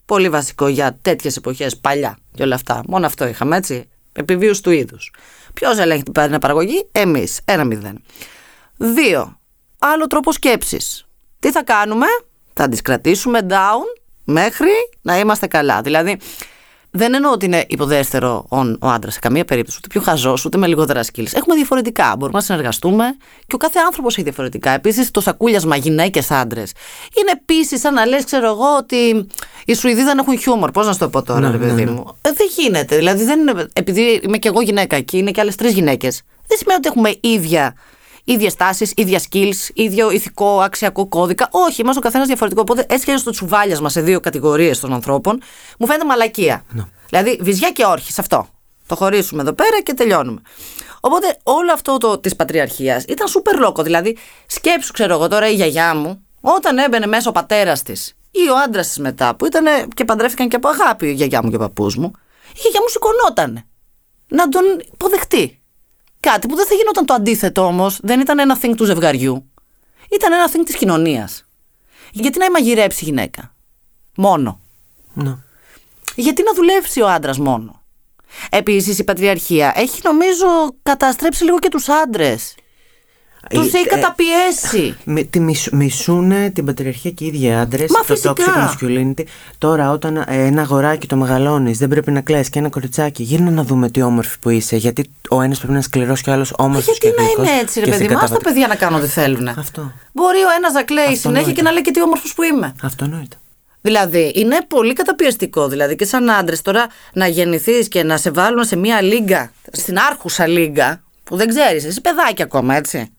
Πολύ βασικό για τέτοιες εποχές παλιά και όλα αυτά. Μόνο αυτό είχαμε έτσι. Επιβίωση του είδους. Ποιος ελέγχει την αναπαραγωγή; Εμείς. Ένα μηδέν. Δύο. Άλλο τρόπο σκέψης. Τι θα κάνουμε; Θα τις κρατήσουμε down μέχρι να είμαστε καλά. Δηλαδή, δεν εννοώ ότι είναι υποδέστερο ο, ο άντρας σε καμία περίπτωση, ούτε πιο χαζός, ούτε με λιγότερα skills. Έχουμε διαφορετικά. Μπορούμε να συνεργαστούμε και ο κάθε άνθρωπος έχει διαφορετικά. Επίσης, το σακούλιασμα γυναίκε-άντρε είναι επίσης σαν να λες, ξέρω εγώ, ότι οι Σουηδοί δεν έχουν χιούμορ. Πώς να σου το πω τώρα, Ναι, ρε ναι, παιδί ναι. μου. Ε, δεν γίνεται. Δηλαδή, δεν είναι, επειδή είμαι και εγώ γυναίκα και είναι και άλλες τρεις γυναίκες, δεν σημαίνει ότι έχουμε ίδια ίδιες τάσεις, ίδια skills, ίδιο ηθικό, αξιακό κώδικα. Όχι, είμαστε ο καθένας διαφορετικό. Οπότε έτσι και στο τσουβάλιασμα σε δύο κατηγορίες των ανθρώπων, μου φαίνεται μαλακία. Δηλαδή, βυζιά και όρχη, αυτό. Το χωρίσουμε εδώ πέρα και τελειώνουμε. Οπότε όλο αυτό το της πατριαρχίας ήταν σούπερ λόκο. Δηλαδή, σκέψου, ξέρω εγώ τώρα η γιαγιά μου, όταν έμπαινε μέσα ο πατέρας της ή ο άντρας της μετά, που ήταν και παντρεύτηκαν και από αγάπη η γιαγιά μου και ο παππούς μου, η γιαγιά μου σηκωνόταν να τον υποδεχτεί. Κάτι που δεν θα γινόταν το αντίθετο όμως, δεν ήταν ένα thing του ζευγαριού. Ήταν ένα thing της κοινωνίας. Γιατί να μαγειρέψει η γυναίκα; Μόνο. Ναι. Γιατί να δουλέψει ο άντρας μόνο; Επίσης η πατριαρχία έχει νομίζω καταστρέψει λίγο και τους άντρες. Τους Ε, έχει ε, καταπιέσει. Με, τη μισ, μισούνε την πατριαρχία και οι ίδιοι άντρες. Μα το φυσικά. toxic masculinity. Τώρα, όταν ε, ένα αγοράκι το μεγαλώνεις, δεν πρέπει να κλαις και ένα κοριτσάκι, γύρνα να δούμε τι όμορφη που είσαι. Γιατί ο ένας πρέπει να είναι σκληρό και ο άλλος όμορφος Γιατί να είναι έτσι, ρε παιδί μου, τα παιδιά να κάνουν ό,τι θέλουν. Αυτό. Μπορεί ο ένας να κλαίει Αυτό συνέχεια εννοείται. και να λέει και τι όμορφος που είμαι. Αυτό εννοείται. Δηλαδή, είναι πολύ καταπιεστικό. Δηλαδή, και σαν άντρες τώρα να γεννηθείς και να σε βάλουν σε μία λίγκα, στην άρχουσα λίγκα, που δεν ξέρεις, είσαι παιδάκι ακόμα, έτσι.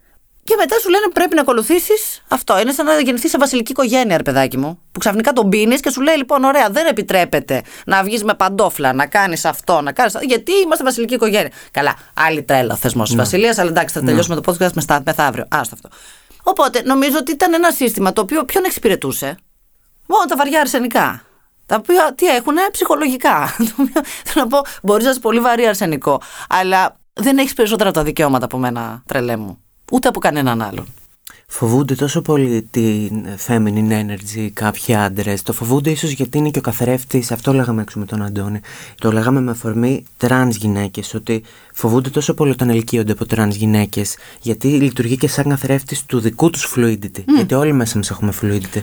Και μετά σου λένε πρέπει να ακολουθήσεις αυτό. Είναι σαν να γεννηθεί σε βασιλική οικογένεια, ρε παιδάκι μου. Που ξαφνικά τον πίνεις και σου λέει: Λοιπόν, ωραία, δεν επιτρέπεται να βγεις με παντόφλα, να κάνεις αυτό, να κάνεις. Γιατί είμαστε βασιλική οικογένεια. Καλά, άλλη τρέλα ο θεσμός της Βασιλείας, αλλά εντάξει, θα τελειώσουμε το podcast με στα- μεθαύριο. Άστο αυτό. Οπότε νομίζω ότι ήταν ένα σύστημα το οποίο ποιον εξυπηρετούσε; Μόνο τα βαριά αρσενικά. Τα οποία τι έχουν, ψυχολογικά. Το οποίο, Θέλω να πω, μπορεί να είσαι πολύ βαρύ αρσενικό, αλλά δεν έχεις περισσότερα από τα δικαιώματα από μένα, τρελέ μου. Ούτε από κανέναν άλλον. Φοβούνται τόσο πολύ την feminine energy κάποιοι άντρες. Το φοβούνται ίσως γιατί είναι και ο καθρέφτης. Αυτό λέγαμε έξω με τον Αντώνη. Το λέγαμε με αφορμή τρανς γυναίκες. Ότι φοβούνται τόσο πολύ όταν ελκύονται από τρανς γυναίκες. Γιατί λειτουργεί και σαν καθρέφτης του δικού τους fluidity. Γιατί όλοι μέσα μας έχουμε fluidity.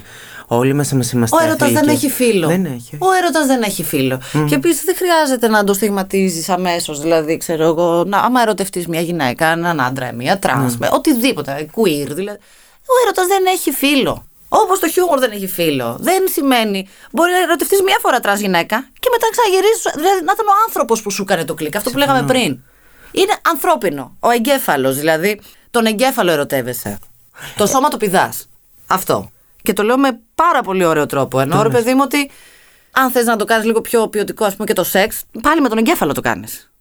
Όλοι μέσα μας είμαστε Ο έρωτας δεν αθλητικοί. έχει φύλο. Δεν έχει. Ο έρωτας δεν έχει φύλο. Και επίσης δεν χρειάζεται να το στιγματίζεις αμέσως. Δηλαδή, ξέρω εγώ, να, άμα ερωτευτείς μια γυναίκα, έναν άντρα, μια τρανς, με οτιδήποτε, queer, δηλαδή. Ο έρωτας δεν έχει φύλο. Όπως το χιούμορ δεν έχει φύλο. Δεν σημαίνει. Μπορεί να ερωτευτείς μια φορά τρανς γυναίκα και μετά ξαναγυρίσει. Δηλαδή, να ήταν ο άνθρωπος που σου έκανε το κλικ. Αυτό που λέγαμε πριν. Είναι ανθρώπινο. Ο εγκέφαλος, δηλαδή. Τον εγκέφαλο ερωτεύεσαι. Το σώμα το πηδάς. Αυτό. Και το λέω με πάρα πολύ ωραίο τρόπο. Ενώ ρε παιδί μου ότι αν θες να το κάνεις λίγο πιο ποιοτικό, ας πούμε και το σεξ, πάλι με τον εγκέφαλο το κάνεις.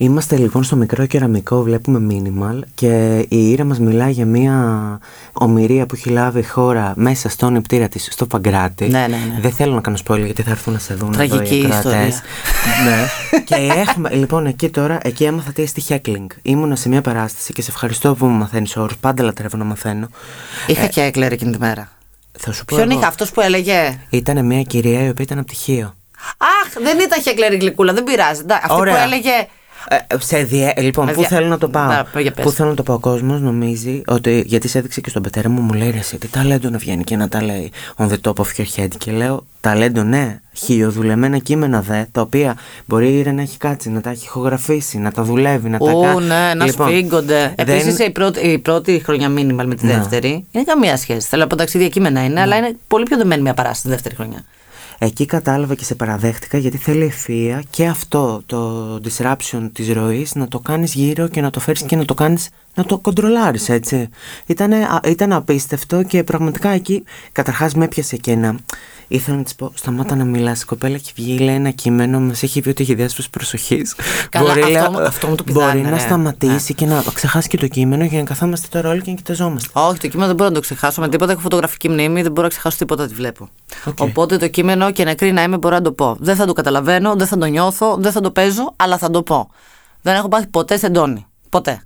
Είμαστε λοιπόν στο μικρό κεραμικό, βλέπουμε minimal και η Ήρα μας μιλάει για μια ομοιρία που έχει λάβει η χώρα μέσα στον νηπτήρα της στο Παγκράτη. Ναι, ναι, ναι. Δεν θέλω να κάνω spoiler γιατί θα έρθουν να σε δουν εδώ Τραγική οι ακροατές. ιστορία. ναι. και έχουμε, λοιπόν εκεί τώρα, εκεί έμαθα τι εστί heckling. Ήμουνα σε μια παράσταση και σε ευχαριστώ που μου μαθαίνεις όρους, πάντα λατρεύω να μαθαίνω. Είχα και έκλερε εκείνη τη μέρα. Θα σου πω Ποιον εγώ. είχα, αυτός που έλεγε; Ήταν μια κυρία η οποία ήταν από πτυχίο. Αχ, δεν ήταν χέκλερη γλυκούλα, δεν πειράζει. Εντάξει, Αυτή Ωραία. που έλεγε Ε, σε διέ... Λοιπόν, Με πού δια- θέλω να το πάω; Να, πέ, για πες. Πού θέλω να το πάω. Ο κόσμος νομίζει ότι. Γιατί σε έδειξε και στον πατέρα μου, μου λέει ρε, εσύ, τι ταλέντο να βγαίνει και να τα λέει on the top of your head. Και λέω, ταλέντο ναι, χιλιοδουλεμένα κείμενα δε, τα οποία μπορεί ρε, να έχει κάτσει, να τα έχει ηχογραφήσει, να τα δουλεύει, να τα Ού, κάνει. ναι, να Λοιπόν, σφίγγονται. δεν- Επίσης η πρώτη, η πρώτη χρονιά μήνυμα με τη Ναι. δεύτερη είναι καμία σχέση. Θέλω να πω ταξίδια κείμενα είναι, αλλά είναι πολύ πιο δεμένη μια παράσταση τη δεύτερη χρονιά. Εκεί κατάλαβα και σε παραδέχτηκα γιατί θέλει ευθεία και αυτό το disruption της ροής να το κάνεις γύρω και να το φέρεις και να το κάνεις να το κοντρολάρεις έτσι. Ήτανε, α- ήταν απίστευτο και πραγματικά εκεί καταρχάς με έπιασε και ένα... Ήθελα να της πω, σταμάτα να μιλάς, η κοπέλα έχει βγει, λέει ένα κείμενο, μας έχει πει ότι έχει διάσπαση προσοχής. Καλά, αυτό λέει, μου- αυτό μου το Μπορεί πηδάνε, να ρε. σταματήσει και να ξεχάσει και το κείμενο για να καθόμαστε τώρα όλοι και να κοιταζόμαστε. Όχι, το κείμενο δεν μπορώ να το ξεχάσω με τίποτα. Έχω φωτογραφική μνήμη, δεν μπορώ να ξεχάσω τίποτα ό,τι βλέπω. Οκ. Οπότε το κείμενο και νεκρή να είμαι μπορώ να το πω. Δεν θα το καταλαβαίνω, δεν θα το νιώθω, δεν θα το παίζω, αλλά θα το πω. Δεν έχω πάθει ποτέ σεντόνι. Ποτέ.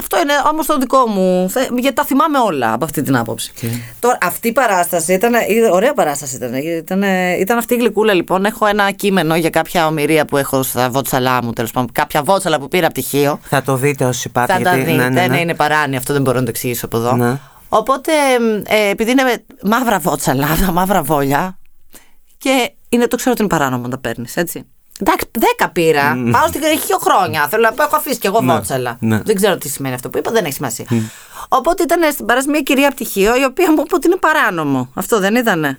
Αυτό είναι όμως το δικό μου. θε- Γιατί τα θυμάμαι όλα από αυτή την άποψη. Τώρα, αυτή η παράσταση ήταν. ήταν- Ωραία παράσταση ήταν. Ήταν, ήταν αυτή η γλυκούλα λοιπόν. Έχω ένα κείμενο για κάποια ομοιρία που έχω στα βότσαλά μου, τέλος πάντων. Κάποια βότσαλα που πήρα πτυχίο. Θα το δείτε όσοι πάτε. Θα τα γιατί, δείτε, ναι, ναι, ναι, ναι. είναι παράνοια, αυτό δεν μπορώ να το εξηγήσω από εδώ. Ναι. Οπότε, ε, επειδή είναι μαύρα βότσαλα, τα μαύρα βόλια, και είναι, το ξέρω ότι είναι παράνομο να τα παίρνεις, έτσι. Εντάξει, δέκα πήρα. Πάω στην δύο χρόνια. Θέλω να πω, έχω αφήσει κι εγώ Ναι, βότσαλα. ναι. Δεν ξέρω τι σημαίνει αυτό που είπα, δεν έχει σημασία. Οπότε ήταν στην παράσταση μια κυρία πτυχίο, η οποία μου είπε ότι είναι παράνομο. Αυτό δεν ήτανε;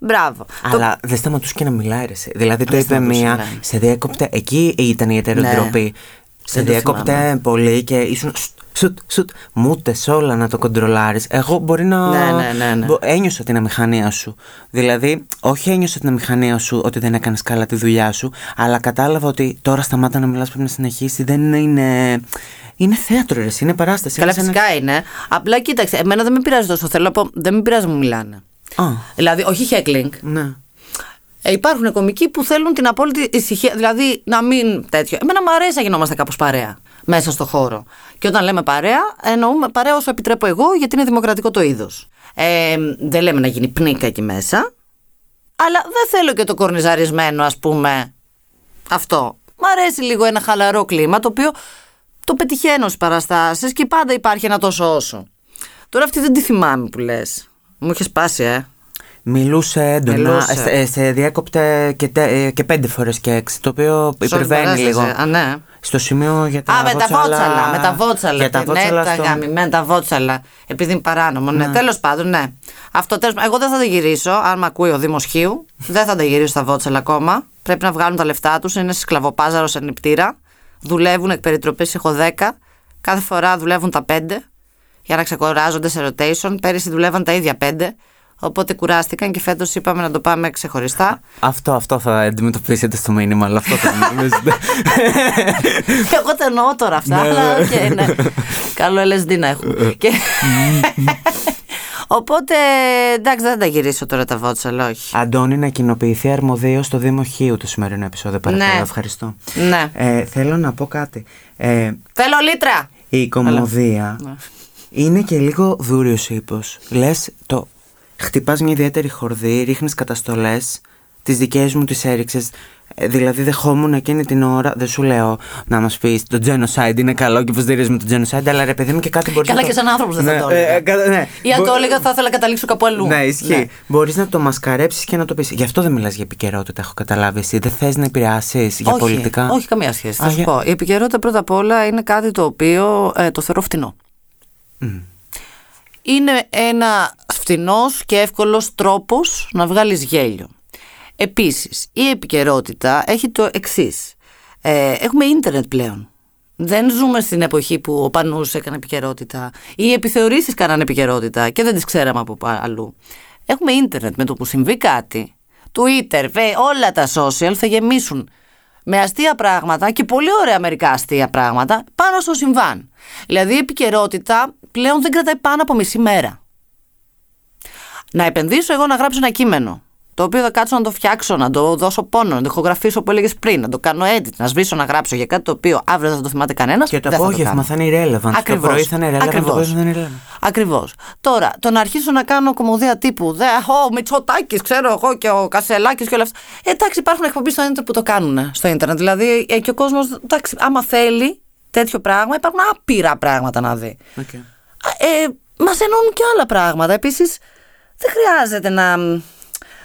Μπράβο. Το- Αλλά δεν σταματούσε και να μιλάει, ρε. εσύ. Δηλαδή το Δεν είπε σταματούσε, μία, ναι. σε διέκοπτε. Εκεί ήταν η ετεροτροπή. Σε Δεν το διέκοπτε θυμάμαι. πολύ και ήσουν. Σουτ, Σουτ, σουτ, μούτε όλα να το κοντρολάρεις. Εγώ μπορεί να. Ναι, ναι, ναι, ναι. μπο- Ένιωσα την αμηχανία σου. Δηλαδή, όχι ένιωσα την αμηχανία σου ότι δεν έκανες καλά τη δουλειά σου, αλλά κατάλαβα ότι τώρα σταμάτα να μιλάς, πρέπει να συνεχίσεις. Δεν είναι. Είναι θέατρο, ρε. εσύ, Είναι παράσταση. Καλά, είναι σαν φυσικά είναι. Απλά κοίταξε, εμένα δεν με πειράζει τόσο. Θέλω να πω, δεν με πειράζει να μου μιλάνε. να- Α, Δηλαδή, όχι heckling. ναι. Ε, υπάρχουν κομικοί που θέλουν την απόλυτη ησυχία, δηλαδή να μην τέτοιο. Εμένα μου αρέσει να γινόμαστε κάπως παρέα μέσα στο χώρο. Και όταν λέμε παρέα, εννοούμε παρέα όσο επιτρέπω εγώ, γιατί είναι δημοκρατικό το είδος. Ε, δεν λέμε να γίνει πνίκα εκεί μέσα. Αλλά δεν θέλω και το κορνιζαρισμένο, ας πούμε. Αυτό. Μ' αρέσει λίγο ένα χαλαρό κλίμα, το οποίο το πετυχαίνω στις παραστάσεις και πάντα υπάρχει ένα τόσο όσο. Τώρα αυτή δεν τη θυμάμαι που λες. Μου είχες σπάσει, ε. Μιλούσε έντονα. Μιλούσε. Σε, σε διέκοπτε και, τε- ε, και πέντε φορές και έξι. Το οποίο Σ' όλη την υπερβαίνει παράσταση, λίγο. Α, ναι. Στο σημείο για τα Α, με τα βότσαλα. Με τα βότσαλα. Για τα ναι, βότσαλα τα στο... γαμημένα τα βότσαλα. Επειδή είναι παράνομο. Ναι, τέλος πάντων, ναι. Αυτό τέλος, Εγώ δεν θα τα γυρίσω. Αν με ακούει ο Δήμος Χίου, δεν θα τα γυρίσω στα βότσαλα ακόμα. Πρέπει να βγάλουν τα λεφτά τους. Είναι σκλαβοπάζαρος σε νηπτήρα. Δουλεύουν εκ περιτροπής. Έχω 10. Κάθε φορά δουλεύουν τα 5 για να ξεκουράζονται σε rotation. Πέρυσι δουλεύαν τα ίδια 5. Οπότε κουράστηκαν και φέτος είπαμε να το πάμε ξεχωριστά. Αυτό, αυτό θα αντιμετωπίσετε στο μήνυμα, αλλά αυτό θα νομίζετε. Εγώ τα εννοώ τώρα αυτά, Ναι, αλλά ναι. οκ, ναι. Καλό LSD να έχουμε. Και- Οπότε εντάξει, δεν θα τα γυρίσω τώρα τα βότσαλα, όχι. Αντώνη, να κοινοποιηθεί αρμοδίως στο Δήμο Χίου το σημερινό επεισόδιο. Παρακαλώ, Ναι. ευχαριστώ. Ναι. Ε, θέλω να πω κάτι. Ε, Θέλω λίτρα! η κομμωδία Ναι. είναι και λίγο δούριος ύπος. Λες το. Χτυπάς μια ιδιαίτερη χορδή, ρίχνεις καταστολές. Τις δικές μου τις έριξες. Δηλαδή, δεχόμουν εκείνη την ώρα. Δεν σου λέω να μας πεις το genocide είναι καλό και υποστηρίζουμε το genocide, αλλά ρε παιδί μου και κάτι μπορείς Καλά να. και σαν άνθρωπος δεν θα Ναι, το ε, έλεγα. ε, κα- ναι. Ή αν Μπο- το έλεγα, θα ήθελα να καταλήξω κάπου αλλού. Ναι, ισχύει. Ναι. Μπορείς να το μασκαρέψεις και να το πεις. Γι' αυτό δεν μιλάς για επικαιρότητα, έχω καταλάβει. Εσύ δεν θες να επηρεάσεις για όχι, πολιτικά; όχι, καμία σχέση. Θα Α, σου για- πω. Η επικαιρότητα πρώτα απ' όλα είναι κάτι το οποίο ε, το θεωρώ φτηνό. Είναι ένα φτηνός και εύκολος τρόπος να βγάλεις γέλιο. Επίσης, η επικαιρότητα έχει το εξής. Ε, έχουμε ίντερνετ πλέον. Δεν ζούμε στην εποχή που ο Πανούς έκανε επικαιρότητα ή οι επιθεωρήσεις κάνανε επικαιρότητα και δεν τις ξέραμε από πα- αλλού. Έχουμε ίντερνετ με το που συμβεί κάτι. Twitter, βε- όλα τα social θα γεμίσουν με αστεία πράγματα και πολύ ωραία μερικά αστεία πράγματα πάνω στο συμβάν. Δηλαδή η επικαιρότητα πλέον δεν κρατάει πάνω από μισή μέρα. Να επενδύσω εγώ να γράψω ένα κείμενο το οποίο θα κάτσω να το φτιάξω, να το δώσω πόνο, να το ηχογραφήσω που έλεγες πριν, να το κάνω edit, να σβήσω, να γράψω για κάτι το οποίο αύριο δεν θα το θυμάται κανένας. Και το απόγευμα θα, είναι irrelevant. Ακριβώς. Το πρωί θα είναι relevant, το θα είναι irrelevant. Ακριβώς. Τώρα, το να αρχίσω να κάνω κομμωδία τύπου Δε, ο Μητσοτάκης, ξέρω εγώ και ο Κασελάκης και όλα αυτά. Ε, εντάξει, υπάρχουν εκπομπή στο ίντερνετ που το κάνουν στο ίντερνετ. Δηλαδή, ε, και ο κόσμος, εντάξει, άμα θέλει τέτοιο πράγμα, υπάρχουν άπειρα πράγματα να δει. Okay. Ε, Μας ενώνουν και άλλα πράγματα. Επίσης, δεν χρειάζεται να.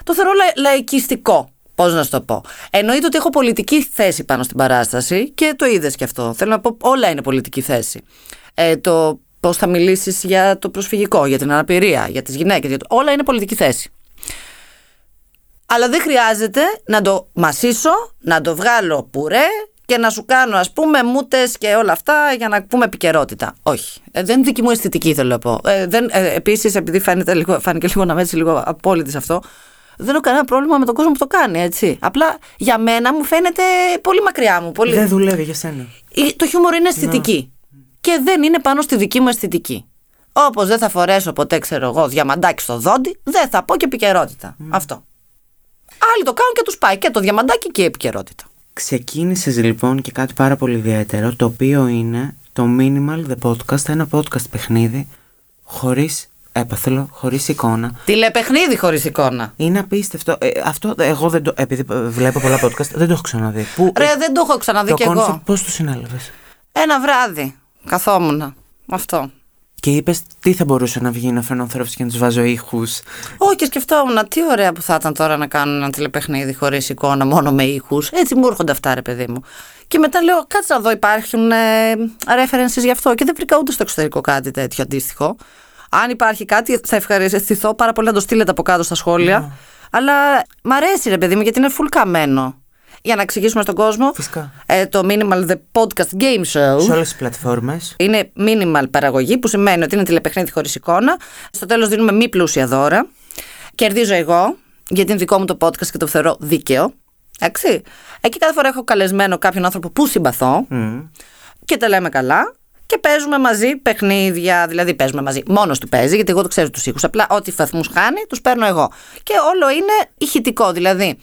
Το θεωρώ λα, λαϊκιστικό. Πώς να σου το πω. Εννοείται ότι έχω πολιτική θέση πάνω στην παράσταση και το είδες και αυτό. Θέλω να πω, όλα είναι πολιτική θέση. Ε, το πώς θα μιλήσεις για το προσφυγικό, για την αναπηρία, για τις γυναίκες. Για το... Όλα είναι πολιτική θέση. Αλλά δεν χρειάζεται να το μασίσω, να το βγάλω πουρέ και να σου κάνω ας πούμε μούτες και όλα αυτά για να πούμε επικαιρότητα. Όχι. Ε, δεν είναι δική μου αισθητική θέλω να πω. Ε, δεν, ε, επίσης επειδή φαίνεται λίγο, φάνηκε λίγο να είμαι έτσι λίγο απόλυτη σε αυτό δεν έχω κανένα πρόβλημα με τον κόσμο που το κάνει, έτσι. Απλά για μένα μου φαίνεται πολύ μακριά μου. Πολύ... Δεν δουλεύει για σένα. Το χιούμορ είναι αισθητική. Και δεν είναι πάνω στη δική μου αισθητική. Όπως δεν θα φορέσω ποτέ, ξέρω εγώ, διαμαντάκι στο δόντι, δεν θα πω και επικαιρότητα. Αυτό. Άλλοι το κάνουν και τους πάει και το διαμαντάκι και η επικαιρότητα. Ξεκίνησες λοιπόν και κάτι πάρα πολύ ιδιαίτερο, το οποίο είναι το Minimal The Podcast, ένα podcast παιχνίδι χωρίς έπαθελο, χωρίς εικόνα. Τηλεπαιχνίδι χωρίς εικόνα. Είναι απίστευτο. Ε, αυτό εγώ δεν το. Επειδή βλέπω πολλά podcast, δεν το έχω ξαναδεί. Που, Ρε, δεν το έχω ξαναδεί κι εγώ. Πώς το συνέλαβες; Ένα βράδυ. Καθόμουν. Αυτό. Και είπες τι θα μπορούσε να βγει να φέρνω ανθρώπου και να τους βάζω ήχους; Όχι, και σκεφτόμουν τι ωραία που θα ήταν τώρα να κάνουν ένα τηλεπαιχνίδι χωρίς εικόνα, μόνο με ήχους. Έτσι μου έρχονται αυτά, ρε παιδί μου. Και μετά λέω, κάτσε να δω, υπάρχουν ε, references γι' αυτό. Και δεν βρήκα ούτε στο εξωτερικό κάτι τέτοιο αντίστοιχο. Αν υπάρχει κάτι, θα ευχαριστηθώ πάρα πολύ να το στείλετε από κάτω στα σχόλια. Ναι. Αλλά μ' αρέσει, ρε παιδί μου, γιατί είναι full καμένο για να εξηγήσουμε στον κόσμο. Φυσικά. Ε, το Minimal The Podcast Game Show. Σε όλες τις πλατφόρμες. Είναι minimal παραγωγή, που σημαίνει ότι είναι τηλεπαιχνίδι χωρίς εικόνα. Στο τέλος δίνουμε μη πλούσια δώρα. Κερδίζω εγώ, γιατί είναι δικό μου το podcast και το θεωρώ δίκαιο. Εντάξει. Εκεί κάθε φορά έχω καλεσμένο κάποιον άνθρωπο που συμπαθώ mm. και τα λέμε καλά. Και παίζουμε μαζί παιχνίδια, δηλαδή παίζουμε μαζί. Μόνος του παίζει, γιατί εγώ το ξέρω τους ήχους. Απλά ό,τι βαθμούς χάνει, τους παίρνω εγώ. Και όλο είναι ηχητικό. Δηλαδή,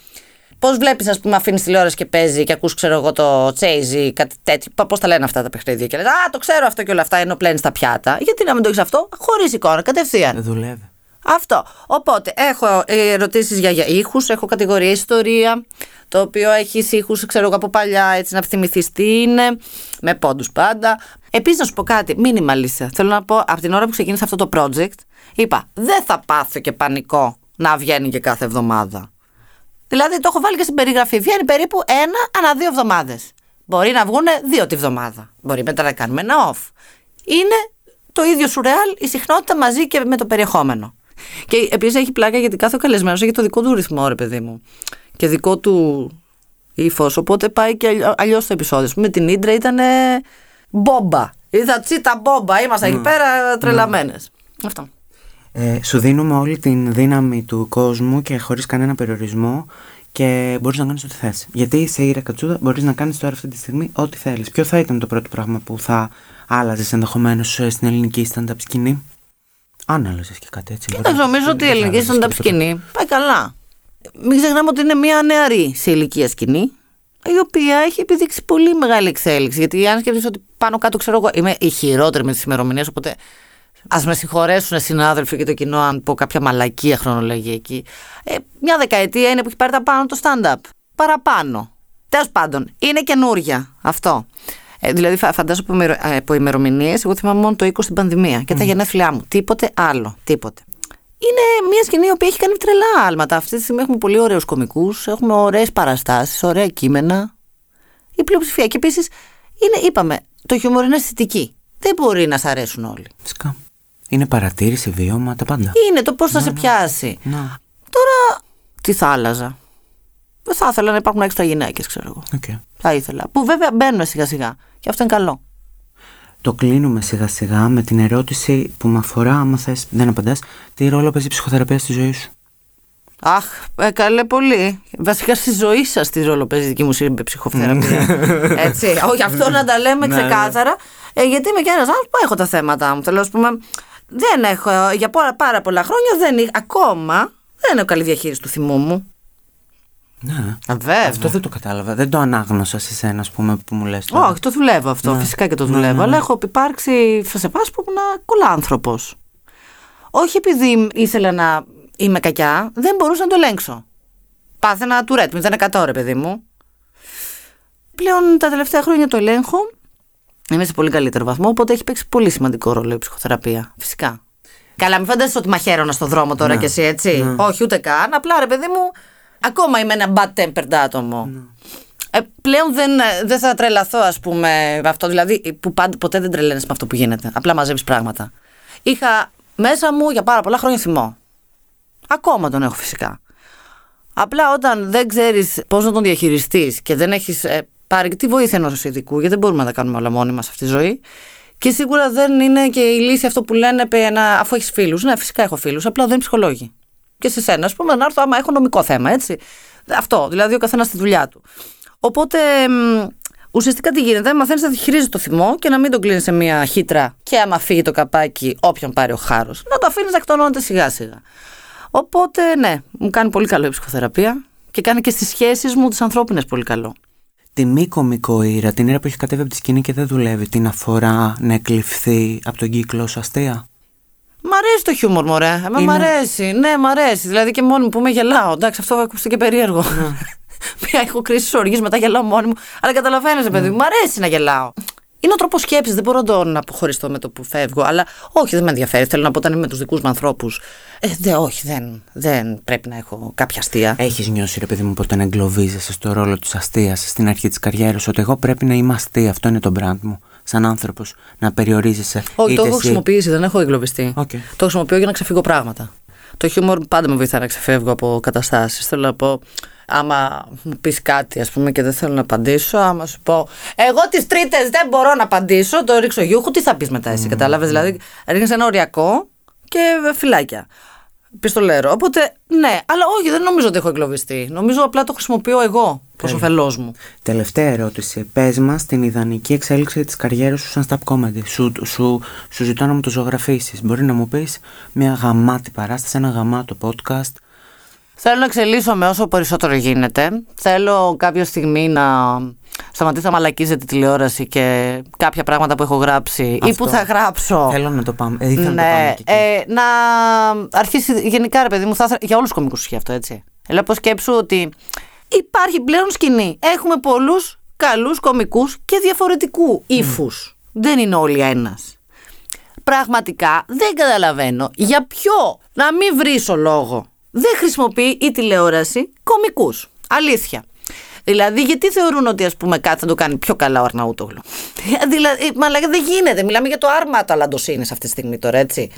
Πώς βλέπεις, ας πούμε, αφήνεις τηλεόραση και παίζει και ακούς, ξέρω εγώ, το Chase κάτι τέτοιο. Πώς τα λένε αυτά τα παιχνίδια. Και λες, Α, το ξέρω αυτό και όλα αυτά, ενώ πλένεις τα πιάτα. Γιατί να μην το έχεις αυτό, χωρίς εικόνα, κατευθείαν. Δεν δουλεύει. Αυτό. Οπότε έχω ερωτήσεις για, για ήχους, έχω κατηγορία ιστορία, το οποίο έχει ήχους, ξέρω εγώ από παλιά, έτσι να θυμηθείς τι είναι, με πόντους πάντα. Επίσης, να σου πω κάτι, μήνυμα Θέλω να πω, από την ώρα που ξεκίνησε αυτό το project, είπα, δεν θα πάθω και πανικό να βγαίνει και κάθε εβδομάδα. Δηλαδή το έχω βάλει και στην περιγραφή. Βγαίνει περίπου ένα ανά δύο εβδομάδες. Μπορεί να βγουν δύο τη βδομάδα. Μπορεί μετά να κάνουμε ένα off. Είναι το ίδιο σουρεάλ η συχνότητα μαζί και με το περιεχόμενο. Και επίσης έχει πλάκα γιατί κάθε καλεσμένος έχει το δικό του ρυθμό, ρε παιδί μου. Και δικό του ύφος. Οπότε πάει και αλλιώς το επεισόδιο. Με την ίντρα ήταν μπόμπα. Είδα τσίτα μπόμπα. Ήμασταν mm. εκεί πέρα τρελαμένες. Mm. Αυτό. Ε, σου δίνουμε όλη την δύναμη του κόσμου και χωρίς κανένα περιορισμό και μπορείς να κάνεις ό,τι θες. Γιατί σε Ήρα Κατσούδα μπορείς να κάνεις τώρα αυτή τη στιγμή ό,τι θέλεις. Ποιο θα ήταν το πρώτο πράγμα που θα άλλαζες ενδεχομένως ε, στην ελληνική stand-up σκηνή; Αν άλλαζες και κάτι έτσι. Κοίτας, νομίζω ότι η ελληνική stand-up σκηνή πάει καλά. Μην ξεχνάμε ότι είναι μια νεαρή σε ηλικία σκηνή, η οποία έχει επιδείξει πολύ μεγάλη εξέλιξη. Γιατί αν σκεφτεί ότι πάνω κάτω ξέρω εγώ είμαι η χειρότερη με τις ημερομηνίες, οπότε Α με συγχωρέσουν οι συνάδελφοι και το κοινό αν πω κάποια μαλακία χρονολογική. Ε, μια δεκαετία είναι που έχει πάρει τα πάνω το stand-up. Παραπάνω. Τέλος πάντων, είναι καινούρια αυτό. Ε, δηλαδή, φαντάζομαι από, ε, από ημερομηνίες, εγώ θυμάμαι μόνο το 20 στην πανδημία και τα γενέθλιά μου. Τίποτε άλλο. Τίποτε. Είναι μια σκηνή η οποία έχει κάνει τρελά άλματα. Αυτή τη στιγμή έχουμε πολύ ωραίους κομικούς, έχουμε ωραίες παραστάσεις, ωραία κείμενα. Η πλειοψηφία. Και επίσης, είπαμε, το χιούμορ είναι αισθητική. Δεν μπορεί να σ' αρέσουν όλοι. Φυσικά. Είναι παρατήρηση, βίωμα, τα πάντα. Είναι το πώς θα σε πιάσει. Τώρα, τι θα άλλαζα. Δεν θα ήθελα να υπάρχουν έξτρα γυναίκες, ξέρω εγώ. Okay. Θα ήθελα. Που βέβαια μπαίνουν σιγά σιγά. Και αυτό είναι καλό. Το κλείνουμε σιγά σιγά με την ερώτηση που με αφορά, άμα θες, δεν απαντάς, τι ρόλο παίζει η ψυχοθεραπεία στη ζωή σου; Αχ, ε, καλέ πολύ. Βασικά στη ζωή σας τι ρόλο παίζει η δική μου ψυχοθεραπεία. Έτσι. Όχι, αυτό να τα λέμε ναι, ναι. ξεκάθαρα. Ε, γιατί είμαι και ένας άνθρωπος που έχω τα θέματα μου. Θέλω, ας πούμε, δεν έχω, για πάρα, πάρα πολλά χρόνια δεν είχα, ακόμα Δεν είναι καλή διαχείριση του θυμού μου. Ναι. Βέβαια. Αυτό δεν το κατάλαβα. Δεν το ανάγνωσα σε σένα, ας πούμε, που μου λες. Όχι, το δουλεύω αυτό. Ναι. Φυσικά και το Ναι, δουλεύω. ναι, ναι. Αλλά έχω υπάρξει σε φάση που ήμουν κολάνθρωπο. Όχι επειδή ήθελα να είμαι κακιά, δεν μπορούσα να το ελέγξω. Πάθαινα τουρέτ, 0% ρε παιδί μου. Πλέον τα τελευταία χρόνια το ελέγχω. Είμαι σε πολύ καλύτερο βαθμό, οπότε έχει παίξει πολύ σημαντικό ρόλο η ψυχοθεραπεία. Φυσικά. Καλά, μην φαντάζεσαι ότι μαχαίρωνας στον δρόμο τώρα Ναι. κι εσύ, έτσι. Ναι. Όχι, ούτε καν. Απλά ρε παιδί μου, ακόμα είμαι ένα bad tempered άτομο. Ναι. Ε, πλέον δεν, δεν θα τρελαθώ, ας πούμε, με αυτό. Δηλαδή, που πάντ- ποτέ δεν τρελαίνεσαι με αυτό που γίνεται. Απλά μαζεύεις πράγματα. Είχα μέσα μου για πάρα πολλά χρόνια θυμό. Ακόμα τον έχω φυσικά. Απλά όταν δεν ξέρεις πώς να τον διαχειριστείς και δεν έχεις πάρει τη βοήθεια ενός ειδικού, γιατί δεν μπορούμε να τα κάνουμε όλα μόνοι μας αυτή τη ζωή. Και σίγουρα δεν είναι και η λύση αυτό που λένε πε, ένα, αφού έχεις φίλους. Ναι, φυσικά έχω φίλους, απλά δεν είναι ψυχολόγοι. Και σε σένα, ας πούμε, να έρθω άμα έχω νομικό θέμα, έτσι. Αυτό, δηλαδή ο καθένας στη δουλειά του. Οπότε μ, ουσιαστικά τι γίνεται, μαθαίνεις να διαχειρίζει το θυμό και να μην τον κλείνεις σε μια χύτρα και άμα φύγει το καπάκι, όποιον πάρει ο χάρος, να το αφήνεις να εκτονώνεται σιγά σιγά. Οπότε ναι, μου κάνει πολύ καλό η ψυχοθεραπεία και κάνει και στις σχέσεις μου τις ανθρώπινες πολύ καλό. Τη μη κομικό ήρα, την ήρα που έχει κατέβει από τη σκηνή και δεν δουλεύει, την αφορά να εκλειφθεί από τον κύκλο σου αστεία; Μ' αρέσει το χιούμορ, μωρέ. Εμένα Μ' Είναι- αρέσει. Ναι, μ' αρέσει. Δηλαδή και μόνη μου που με γελάω. Εντάξει, αυτό ακούστε και περίεργο. Ναι. Μια έχω κρίση οργής, μετά γελάω μόνη μου. Αλλά καταλαβαίνετε, παιδί μου, μ' αρέσει να γελάω. Είναι ο τρόπος σκέψης, δεν μπορώ να τον αποχωριστώ με το που φεύγω. Αλλά όχι, δεν με ενδιαφέρει. Θέλω να πω όταν είμαι με τους δικούς μου ανθρώπους. Ε, δε, όχι, δεν, δεν πρέπει να έχω κάποια αστεία. Έχεις νιώσει, ρε παιδί μου, ποτέ να εγκλωβίζεσαι στο ρόλο της αστείας στην αρχή της καριέρας, ότι εγώ πρέπει να είμαι αστεία. Αυτό είναι το brand μου. Σαν άνθρωπος, να περιορίζεσαι. Όχι, το είτε έχω εσύ- χρησιμοποιήσει, δεν έχω εγκλωβιστεί. Οκ. Το χρησιμοποιώ για να ξεφύγω πράγματα. Το χιούμορ πάντα με βοηθάει να ξεφεύγω από καταστάσεις. Θέλω να πω, άμα μου πεις κάτι, ας πούμε, και δεν θέλω να απαντήσω, άμα σου πω, Εγώ τις τρίτες δεν μπορώ να απαντήσω, το ρίξω γιούχου, τι θα πεις μετά, εσύ, κατάλαβες. Δηλαδή, ρίχνει ένα οριακό και φυλάκια. Πιστολέρο. Οπότε, ναι, αλλά όχι, δεν νομίζω ότι έχω εγκλωβιστεί. Νομίζω απλά το χρησιμοποιώ εγώ προ όφελό μου. Τελευταία ερώτηση. Πες μας την ιδανική εξέλιξη της καριέρας σου σαν stand comedy. Σου, σου, σου ζητώ να μου το ζωγραφίσεις. Μπορεί να μου πεις μια γαμάτη παράσταση, ένα γαμάτο podcast. Θέλω να εξελίσσομαι όσο περισσότερο γίνεται. Θέλω κάποια στιγμή να σταματήσω να μαλακίζεται τη τηλεόραση και κάποια πράγματα που έχω γράψει ή Αυτό. που θα γράψω. Θέλω να το πάμε. Ε, ήθελα να το πάμε ναι, και εκεί. ε, να αρχίσει γενικά ρε παιδί μου, θα ήθελα- για όλους τους κομικούς ισχύει αυτό έτσι. Έλα πω σκέψου ότι υπάρχει πλέον σκηνή. Έχουμε πολλούς καλούς κομικούς και διαφορετικού ύφους. Δεν είναι όλοι ένας. Πραγματικά δεν καταλαβαίνω για ποιο να μην βρίσω λόγο. Δεν χρησιμοποιεί η τηλεόραση κομικούς. Αλήθεια. Δηλαδή, γιατί θεωρούν ότι ας πούμε κάτι θα το κάνει πιο καλά ο Αρναούτογλου; δηλαδή, μαλάκα δεν γίνεται. Μιλάμε για το άρμα ταλαντοσύνη αυτή τη στιγμή τώρα, έτσι.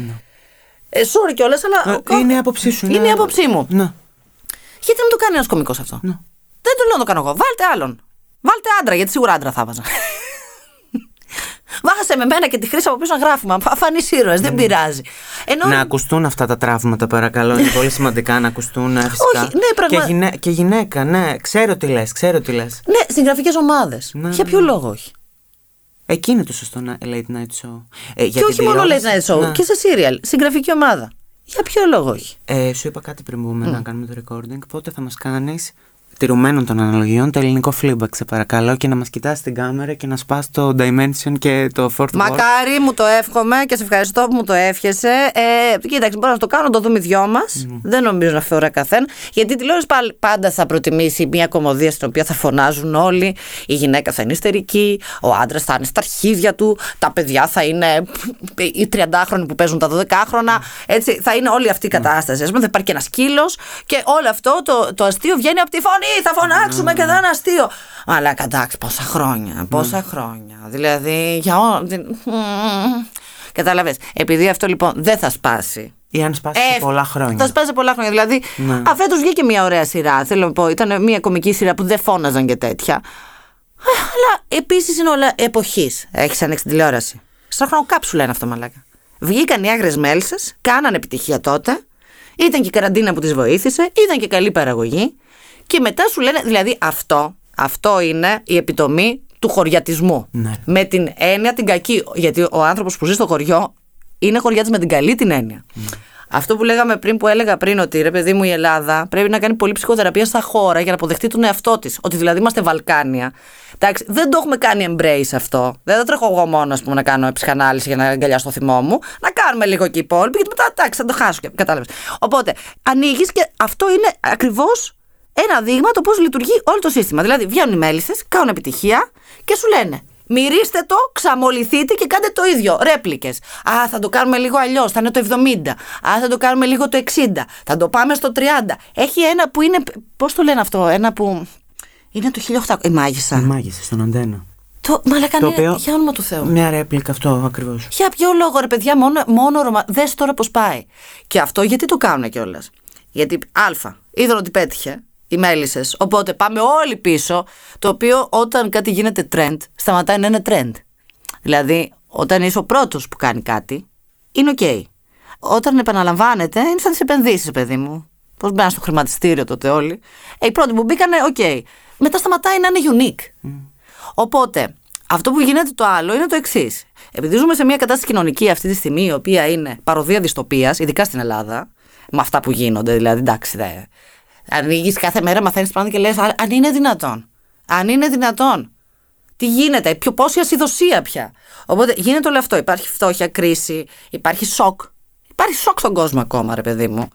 Ε, sorry κιόλας, αλλά. Ε, είναι η άποψή σου. Είναι η άποψή μου. Ναι. Γιατί να μην το κάνει ένας κωμικό αυτό; Ναι. Δεν το λέω να το κάνω εγώ. Βάλτε άλλον. Βάλτε άντρα, γιατί σίγουρα άντρα θα βάζα. Βάχασε με μένα και τη χρήση από πίσω ένα γράφημα. Αφανεί ήρωες, δεν πειράζει. Ενώ. Να ακουστούν αυτά τα τραύματα, παρακαλώ. Είναι πολύ σημαντικά να ακουστούν. ε, Φυσικά. Όχι, ναι, πραγμα- και, γυναί- και γυναίκα, ναι. Ξέρω τι λες, ξέρω τι λες. Ναι, συγγραφικέ ομάδες. Ναι, Για ναι, ποιο ναι. λόγο όχι; Εκεί είναι το σωστό να- late night show. Ε, για και την όχι μόνο late τηλεόραση, night show, ναι. και σε serial. Συγγραφική ομάδα. Για ποιο λόγο όχι; Ε, σου είπα κάτι πριν μπούμε να κάνουμε το recording. Πότε θα μας κάνεις; Τηρουμένων των αναλογιών το ελληνικό feedback, σε παρακαλώ, και να μας κοιτάς την κάμερα και να σπάς το dimension και το fourth wall. Μακάρι, μου το εύχομαι και σε ευχαριστώ που μου το εύχεσαι. Ε, κοίταξε, μπορώ να το κάνω, να το δούμε οι δυο μας. Δεν νομίζω να φέρω καθένα. Γιατί η τηλεόραση πάλι- πάντα θα προτιμήσει μια κομμωδία στην οποία θα φωνάζουν όλοι. Η γυναίκα θα είναι ιστερική, ο άντρας θα είναι στα αρχίδια του, τα παιδιά θα είναι οι 30χρονοι που παίζουν τα 12χρονα. Έτσι, θα είναι όλη αυτή η κατάσταση. Α πούμε, θα υπάρχει και ένας σκύλος και όλο αυτό το, το αστείο βγαίνει από τη φωνή. Θα φωνάξουμε και θα είναι αστείο. Αλλά εντάξει, πόσα χρόνια, πόσα χρόνια. Δηλαδή, για όλα. Κατάλαβες. Επειδή αυτό λοιπόν δεν θα σπάσει. Ή αν σπάσει σε Ε, πολλά χρόνια. Θα σπάσει σε πολλά χρόνια. Δηλαδή, Ναι. αφέτο βγήκε μια ωραία σειρά. Θέλω να πω, ήταν μια κομική σειρά που δεν φώναζαν και τέτοια. Ε, Αλλά επίσης είναι όλα εποχής. Έχεις ανοίξει την τηλεόραση. Σαν χρονοκάψουλα είναι αυτό, μαλάκα. Βγήκαν οι άγρες μέλισσες, κάναν επιτυχία τότε. Ήταν και η καραντίνα που τις βοήθησε, ήταν και καλή παραγωγή. Και μετά σου λένε, δηλαδή αυτό, αυτό είναι η επιτομή του χωριατισμού. Ναι. Με την έννοια την κακή. Γιατί ο άνθρωπος που ζει στο χωριό είναι χωριάτης με την καλή την έννοια. Αυτό που λέγαμε πριν, που έλεγα πριν, ότι ρε παιδί μου η Ελλάδα πρέπει να κάνει πολύ ψυχοθεραπεία στα χώρα για να αποδεχτεί τον εαυτό της. Ότι δηλαδή είμαστε Βαλκάνια. Εντάξει, δεν το έχουμε κάνει embrace αυτό. Δεν θα τρέχω εγώ μόνος πούμε, να κάνω ψυχανάλυση για να αγκαλιάσω το θυμό μου. Να κάνουμε λίγο και οι υπόλοιποι, γιατί μετά εντάξει, θα το χάσω. Κατάλαβες. Οπότε ανοίγεις και αυτό είναι ακριβώς ένα δείγμα το πώς λειτουργεί όλο το σύστημα. Δηλαδή βγαίνουν οι μέλισσες, κάνουν επιτυχία και σου λένε Μυρίστε το, ξαμολυθείτε και κάντε το ίδιο. Ρέπλικες. Α, θα το κάνουμε λίγο αλλιώς. Θα είναι το 70. Α, θα το κάνουμε λίγο το 60. Θα το πάμε στο 30. Έχει ένα που είναι. Πώς το λένε αυτό, ένα που. Είναι το 1800. Η μάγισσα. Η μάγισσα, στον αντένα. Το, μα κάνει οποίο, για όνομα του Θεού. Μια ρέπλικα αυτό ακριβώς. Για ποιο λόγο, ρε παιδιά, μόνο, μόνο ρωμα... Δες τώρα πώς πάει. Και αυτό γιατί το κάνουν κιόλας. Γιατί, Α, είδαν ότι πέτυχε οι μέλισσες. Οπότε πάμε όλοι πίσω. Το οποίο όταν κάτι γίνεται trend, σταματάει να είναι trend. Δηλαδή, όταν είσαι ο πρώτος που κάνει κάτι, είναι OK. Όταν επαναλαμβάνεται, είναι σαν τις επενδύσεις, παιδί μου. Πώς μπαίνουν στο χρηματιστήριο τότε όλοι. Ε, οι πρώτοι που μπήκανε, OK. Μετά σταματάει να είναι unique. Οπότε, αυτό που γίνεται το άλλο είναι το εξής. Επειδή ζούμε σε μια κατάσταση κοινωνική αυτή τη στιγμή, η οποία είναι παροδία δυστοπίας, ειδικά στην Ελλάδα, με αυτά που γίνονται, δηλαδή εντάξει, δε, Ανοίγει κάθε μέρα, μαθαίνεις πράγματα και λες: Αν είναι δυνατόν. Αν είναι δυνατόν. Τι γίνεται, πιο πόση ασυδοσία πια. Οπότε γίνεται όλο αυτό. Υπάρχει φτώχεια, κρίση, υπάρχει σοκ. Υπάρχει σοκ στον κόσμο ακόμα, ρε παιδί μου.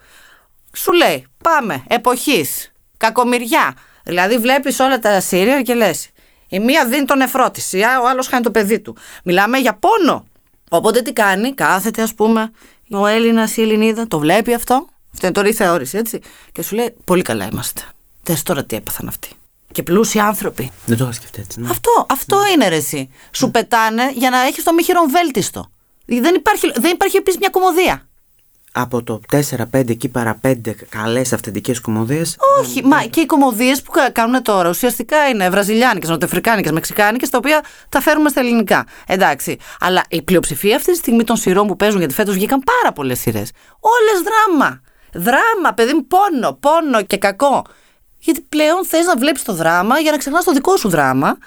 Σου λέει: Πάμε, εποχής, κακομοιριά. Δηλαδή, βλέπεις όλα τα σύρια και λες: Η μία δίνει τον νεφρό τη, ο άλλος χάνει το παιδί του. Μιλάμε για πόνο. Οπότε τι κάνει, κάθεται, ας πούμε, ο Έλληνας ή η Ελληνίδα, το βλέπει αυτό αυτό είναι τώρα η θεώρηση, έτσι. Και σου λέει, Πολύ καλά είμαστε. Θε τώρα τι έπαθαν αυτοί. Και πλούσιοι άνθρωποι. Δεν το είχα σκεφτεί έτσι. Ναι. Αυτό, αυτό ναι. είναι ρε, εσύ. Σου πετάνε για να έχεις το μήχυρο βέλτιστο. Δεν υπάρχει, δεν υπάρχει επίσης μια κομμωδία από το 4-5 εκεί παρά 5 καλές αυθεντικές κομμωδίες. Όχι, μα και οι κομμωδίες που κάνουν τώρα ουσιαστικά είναι βραζιλιάνικες, νοτεφρικάνικε, μεξικάνικες, τα οποία τα φέρουμε στα ελληνικά. Εντάξει. Αλλά η πλειοψηφία αυτή τη στιγμή των σειρών που παίζουν, γιατί φέτος βγήκαν πάρα πολλές σειρές. Όλες δράμα. Δράμα, παιδί μου, πόνο, πόνο και κακό. Γιατί πλέον θες να βλέπεις το δράμα για να ξεχνάς το δικό σου δράμα.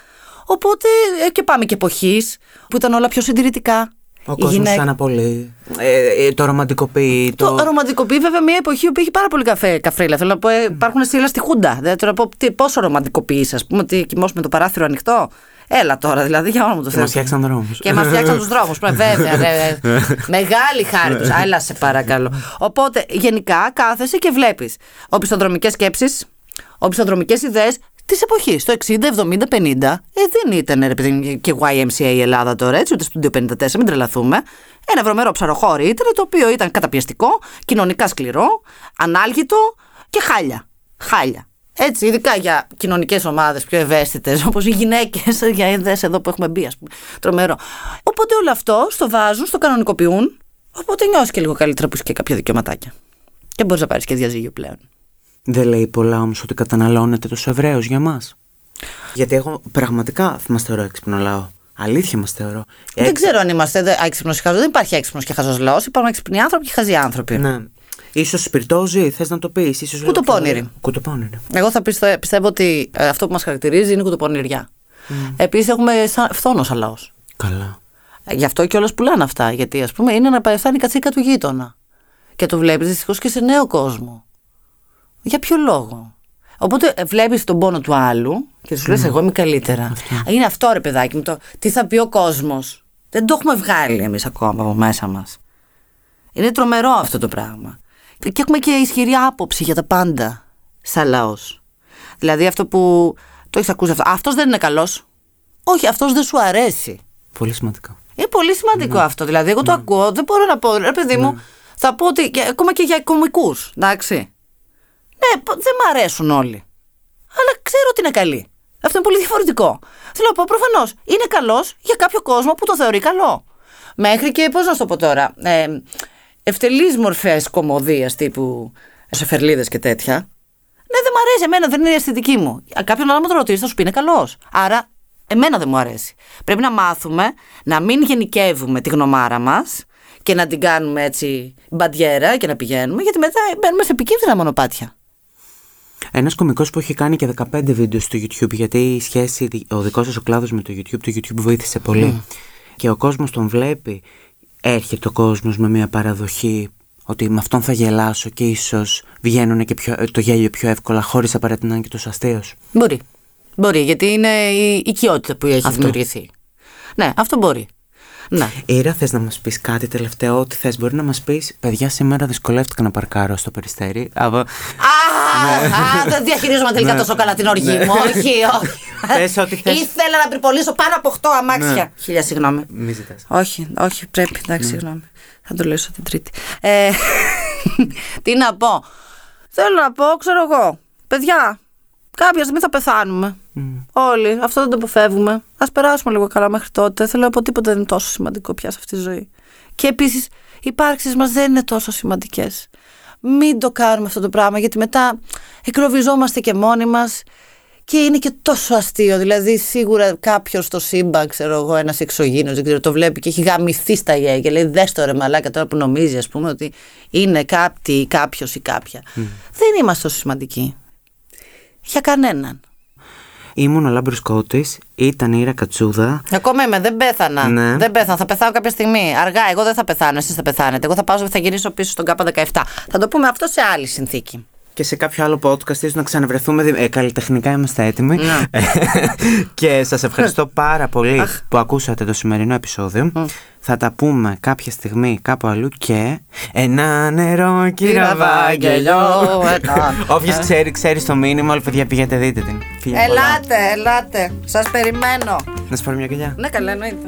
Οπότε ε, και πάμε και εποχής που ήταν όλα πιο συντηρητικά. Ο κόσμος γυναίκα... πολύ. Ε, ε, το ρομαντικοποιεί. Το... το ρομαντικοποιεί, βέβαια, μια εποχή που έχει πάρα πολύ καφέ, καφρίλα. Θέλω να πω, ε, υπάρχουν στήλα στη Χούντα. Δεν θέλω να πω τι, πόσο ρομαντικοποιείς, ας πούμε, ότι κοιμώσουμε με το παράθυρο ανοιχτό. Έλα τώρα, δηλαδή, για όνομα του Θεού. Και μας φτιάξαν δρόμους. Και μας φτιάξαν τους δρόμους. Βέβαια, δε, Μεγάλη χάρη τους. Έλα, σε παρακαλώ. Οπότε, γενικά, κάθεσαι και βλέπεις οπισθοδρομικές σκέψεις, οπισθοδρομικές ιδέες της εποχής. Το 60, 70, 50. Ε, δεν ήταν ρε παιδί και YMCA η Ελλάδα τώρα, έτσι, ούτε στο 54, μην τρελαθούμε. Ένα βρωμερό ψαροχώρι ήταν, το οποίο ήταν καταπιεστικό, κοινωνικά σκληρό, ανάλγητο και χάλια. Χάλια. Έτσι, ειδικά για κοινωνικές ομάδες πιο ευαίσθητες, όπως οι γυναίκες, για είδε εδώ που έχουμε μπει, ας πούμε. Τρομερό. Οπότε όλο αυτό στο βάζουν, στο κανονικοποιούν. Οπότε νιώσει και λίγο καλύτερα που είσαι και κάποια δικαιωματάκια. Και μπορείς να πάρεις και διαζύγιο πλέον. Δεν λέει πολλά όμως ότι καταναλώνεται τόσο ευρέω για μας. Γιατί εγώ πραγματικά μας θεωρώ έξυπνο λαό. Αλήθεια μας θεωρώ. Δεν ξέρω αν είμαστε έξυπνος ή χαζός. Δεν υπάρχει έξυπνος και χαζός λαός. Υπάρχουν έξυπνοι άνθρωποι και χαζοί άνθρωποι. Ναι. Σω σπιρτόζει, θες να το πεις. Κουτοπώνηρη. Κουτοπώνηρη. Εγώ θα πιστεύω, πιστεύω ότι ε, αυτό που μας χαρακτηρίζει είναι κουτοπώνηριά. Mm. Επίσης έχουμε φθόνος σαν λαός. Καλά. Ε, γι' αυτό κιόλας πουλάνε αυτά. Γιατί ας πούμε είναι να πεθάνει η κατσίκα του γείτονα. Και το βλέπεις δυστυχώς και σε νέο κόσμο. Για ποιο λόγο; Οπότε ε, βλέπεις τον πόνο του άλλου και σου λες: Εγώ είμαι καλύτερα. Αυτό. Είναι αυτό ρε παιδάκι μου. Το, τι θα πει ο κόσμος. Δεν το έχουμε βγάλει εμείς ακόμα από μέσα μας. Είναι τρομερό αυτό το πράγμα. Και έχουμε και ισχυρή άποψη για τα πάντα, σαν λαός. Δηλαδή αυτό που. Το έχεις ακούσει αυτό. Αυτός δεν είναι καλός. Όχι, αυτός δεν σου αρέσει. Πολύ σημαντικό. Είναι πολύ σημαντικό ναι. αυτό. Δηλαδή, εγώ το ναι. ακούω, δεν μπορώ να πω. Ρε παιδί μου, ναι. θα πω ότι. Και, ακόμα και για κομικούς. Εντάξει. Ναι, δεν μ' αρέσουν όλοι. Αλλά ξέρω ότι είναι καλή. Αυτό είναι πολύ διαφορετικό. Θέλω να πω, προφανώς είναι καλός για κάποιο κόσμο που το θεωρεί καλό. Μέχρι και, πώς να σου το πω τώρα, ε, ευτελείς μορφές κομμωδίας τύπου σεφερλίδε και τέτοια. Ναι, δεν μου αρέσει. Εμένα δεν είναι η αισθητική μου. Κάποιον άλλο μου το ρωτήσει, θα σου πει είναι καλός. Άρα, εμένα δεν μου αρέσει. Πρέπει να μάθουμε να μην γενικεύουμε τη γνωμάρα μας και να την κάνουμε έτσι μπαντιέρα και να πηγαίνουμε, γιατί μετά μπαίνουμε σε επικίνδυνα μονοπάτια. Ένας κωμικό που έχει κάνει και 15 βίντεο στο YouTube, γιατί η σχέση, ο δικός σα ο κλάδος με το YouTube, το YouTube βοήθησε πολύ. Mm. Και ο κόσμος τον βλέπει, έρχεται ο κόσμος με μια παραδοχή ότι με αυτόν θα γελάσω και ίσως βγαίνουν και πιο, το γέλιο πιο εύκολα, χωρίς απαραίτητα να είναι και τόσο αστείο. Μπορεί. Μπορεί, γιατί είναι η οικειότητα που έχει Αυτό. δημιουργηθεί. Ναι, αυτό μπορεί. Ναι. Ήρα, θες να μας πεις κάτι τελευταίο, ό,τι θες. Μπορεί να μας πεις, παιδιά, σήμερα δυσκολεύτηκα να παρκάρω στο περιστέρι. Από... Α, α, δεν διαχειρίζομαι τελικά τόσο καλά την οργή μου. Όχι, όχι. Πες ό,τι θες. Ήθελα να πυρπολίσω πάνω από 8 αμάξια. Χίλια συγγνώμη. Μη ζητάς. Όχι, όχι, πρέπει. Εντάξει, συγγνώμη. Θα το λύσω την Τρίτη. Ε, τι να πω. Θέλω να πω, ξέρω εγώ. Παιδιά, κάποια στιγμή θα πεθάνουμε. Όλοι. Αυτό δεν το αποφεύγουμε. Α περάσουμε λίγο καλά μέχρι τότε. Θέλω να πω τίποτα δεν είναι τόσο σημαντικό πια σε αυτή τη ζωή. Και επίσης, οι υπάρξεις μας δεν είναι τόσο σημαντικές. Μην το κάνουμε αυτό το πράγμα, γιατί μετά εκροβιζόμαστε και μόνοι μας και είναι και τόσο αστείο. Δηλαδή, σίγουρα κάποιος στο σύμπαν, ξέρω εγώ, ένας εξωγήινο, δεν ξέρω, το βλέπει και έχει γαμηθεί στα γέα και λέει: Δες το ρε μαλάκα τώρα που νομίζει, ας πούμε, ότι είναι κάτι ή κάποιος ή κάποια. Δεν είμαστε τόσο σημαντικοί. Για κανέναν. Ήμουν ο Λάμπρος Κώτη, ήταν η Ήρα Κατσούδα. Ακόμα είμαι, δεν πέθανα. Ναι. Δεν πέθανα, θα πεθάω κάποια στιγμή. Αργά, εγώ δεν θα πεθάνω, εσείς θα πεθάνετε. Εγώ θα πάω, θα γυρίσω πίσω στον ΚΑΠΑ 17. Θα το πούμε αυτό σε άλλη συνθήκη. Και σε κάποιο άλλο podcast, ίσως να ξαναβρεθούμε. δι- Ε, καλλιτεχνικά είμαστε έτοιμοι. Ναι. και σας ευχαριστώ πάρα πολύ που ακούσατε το σημερινό επεισόδιο. Θα τα πούμε κάποια στιγμή κάπου αλλού και. Ένα νερό, κύριε Βάγγελιο. ένα. Όποιος ξέρει, ξέρει το μήνυμα. Όλοι παιδιά πήγαινε δείτε την. Φιλιά πολλά. Ελάτε, ελάτε. Σας περιμένω. Να σου πάρω μια κοιλιά. Ναι, καλά, εννοείται.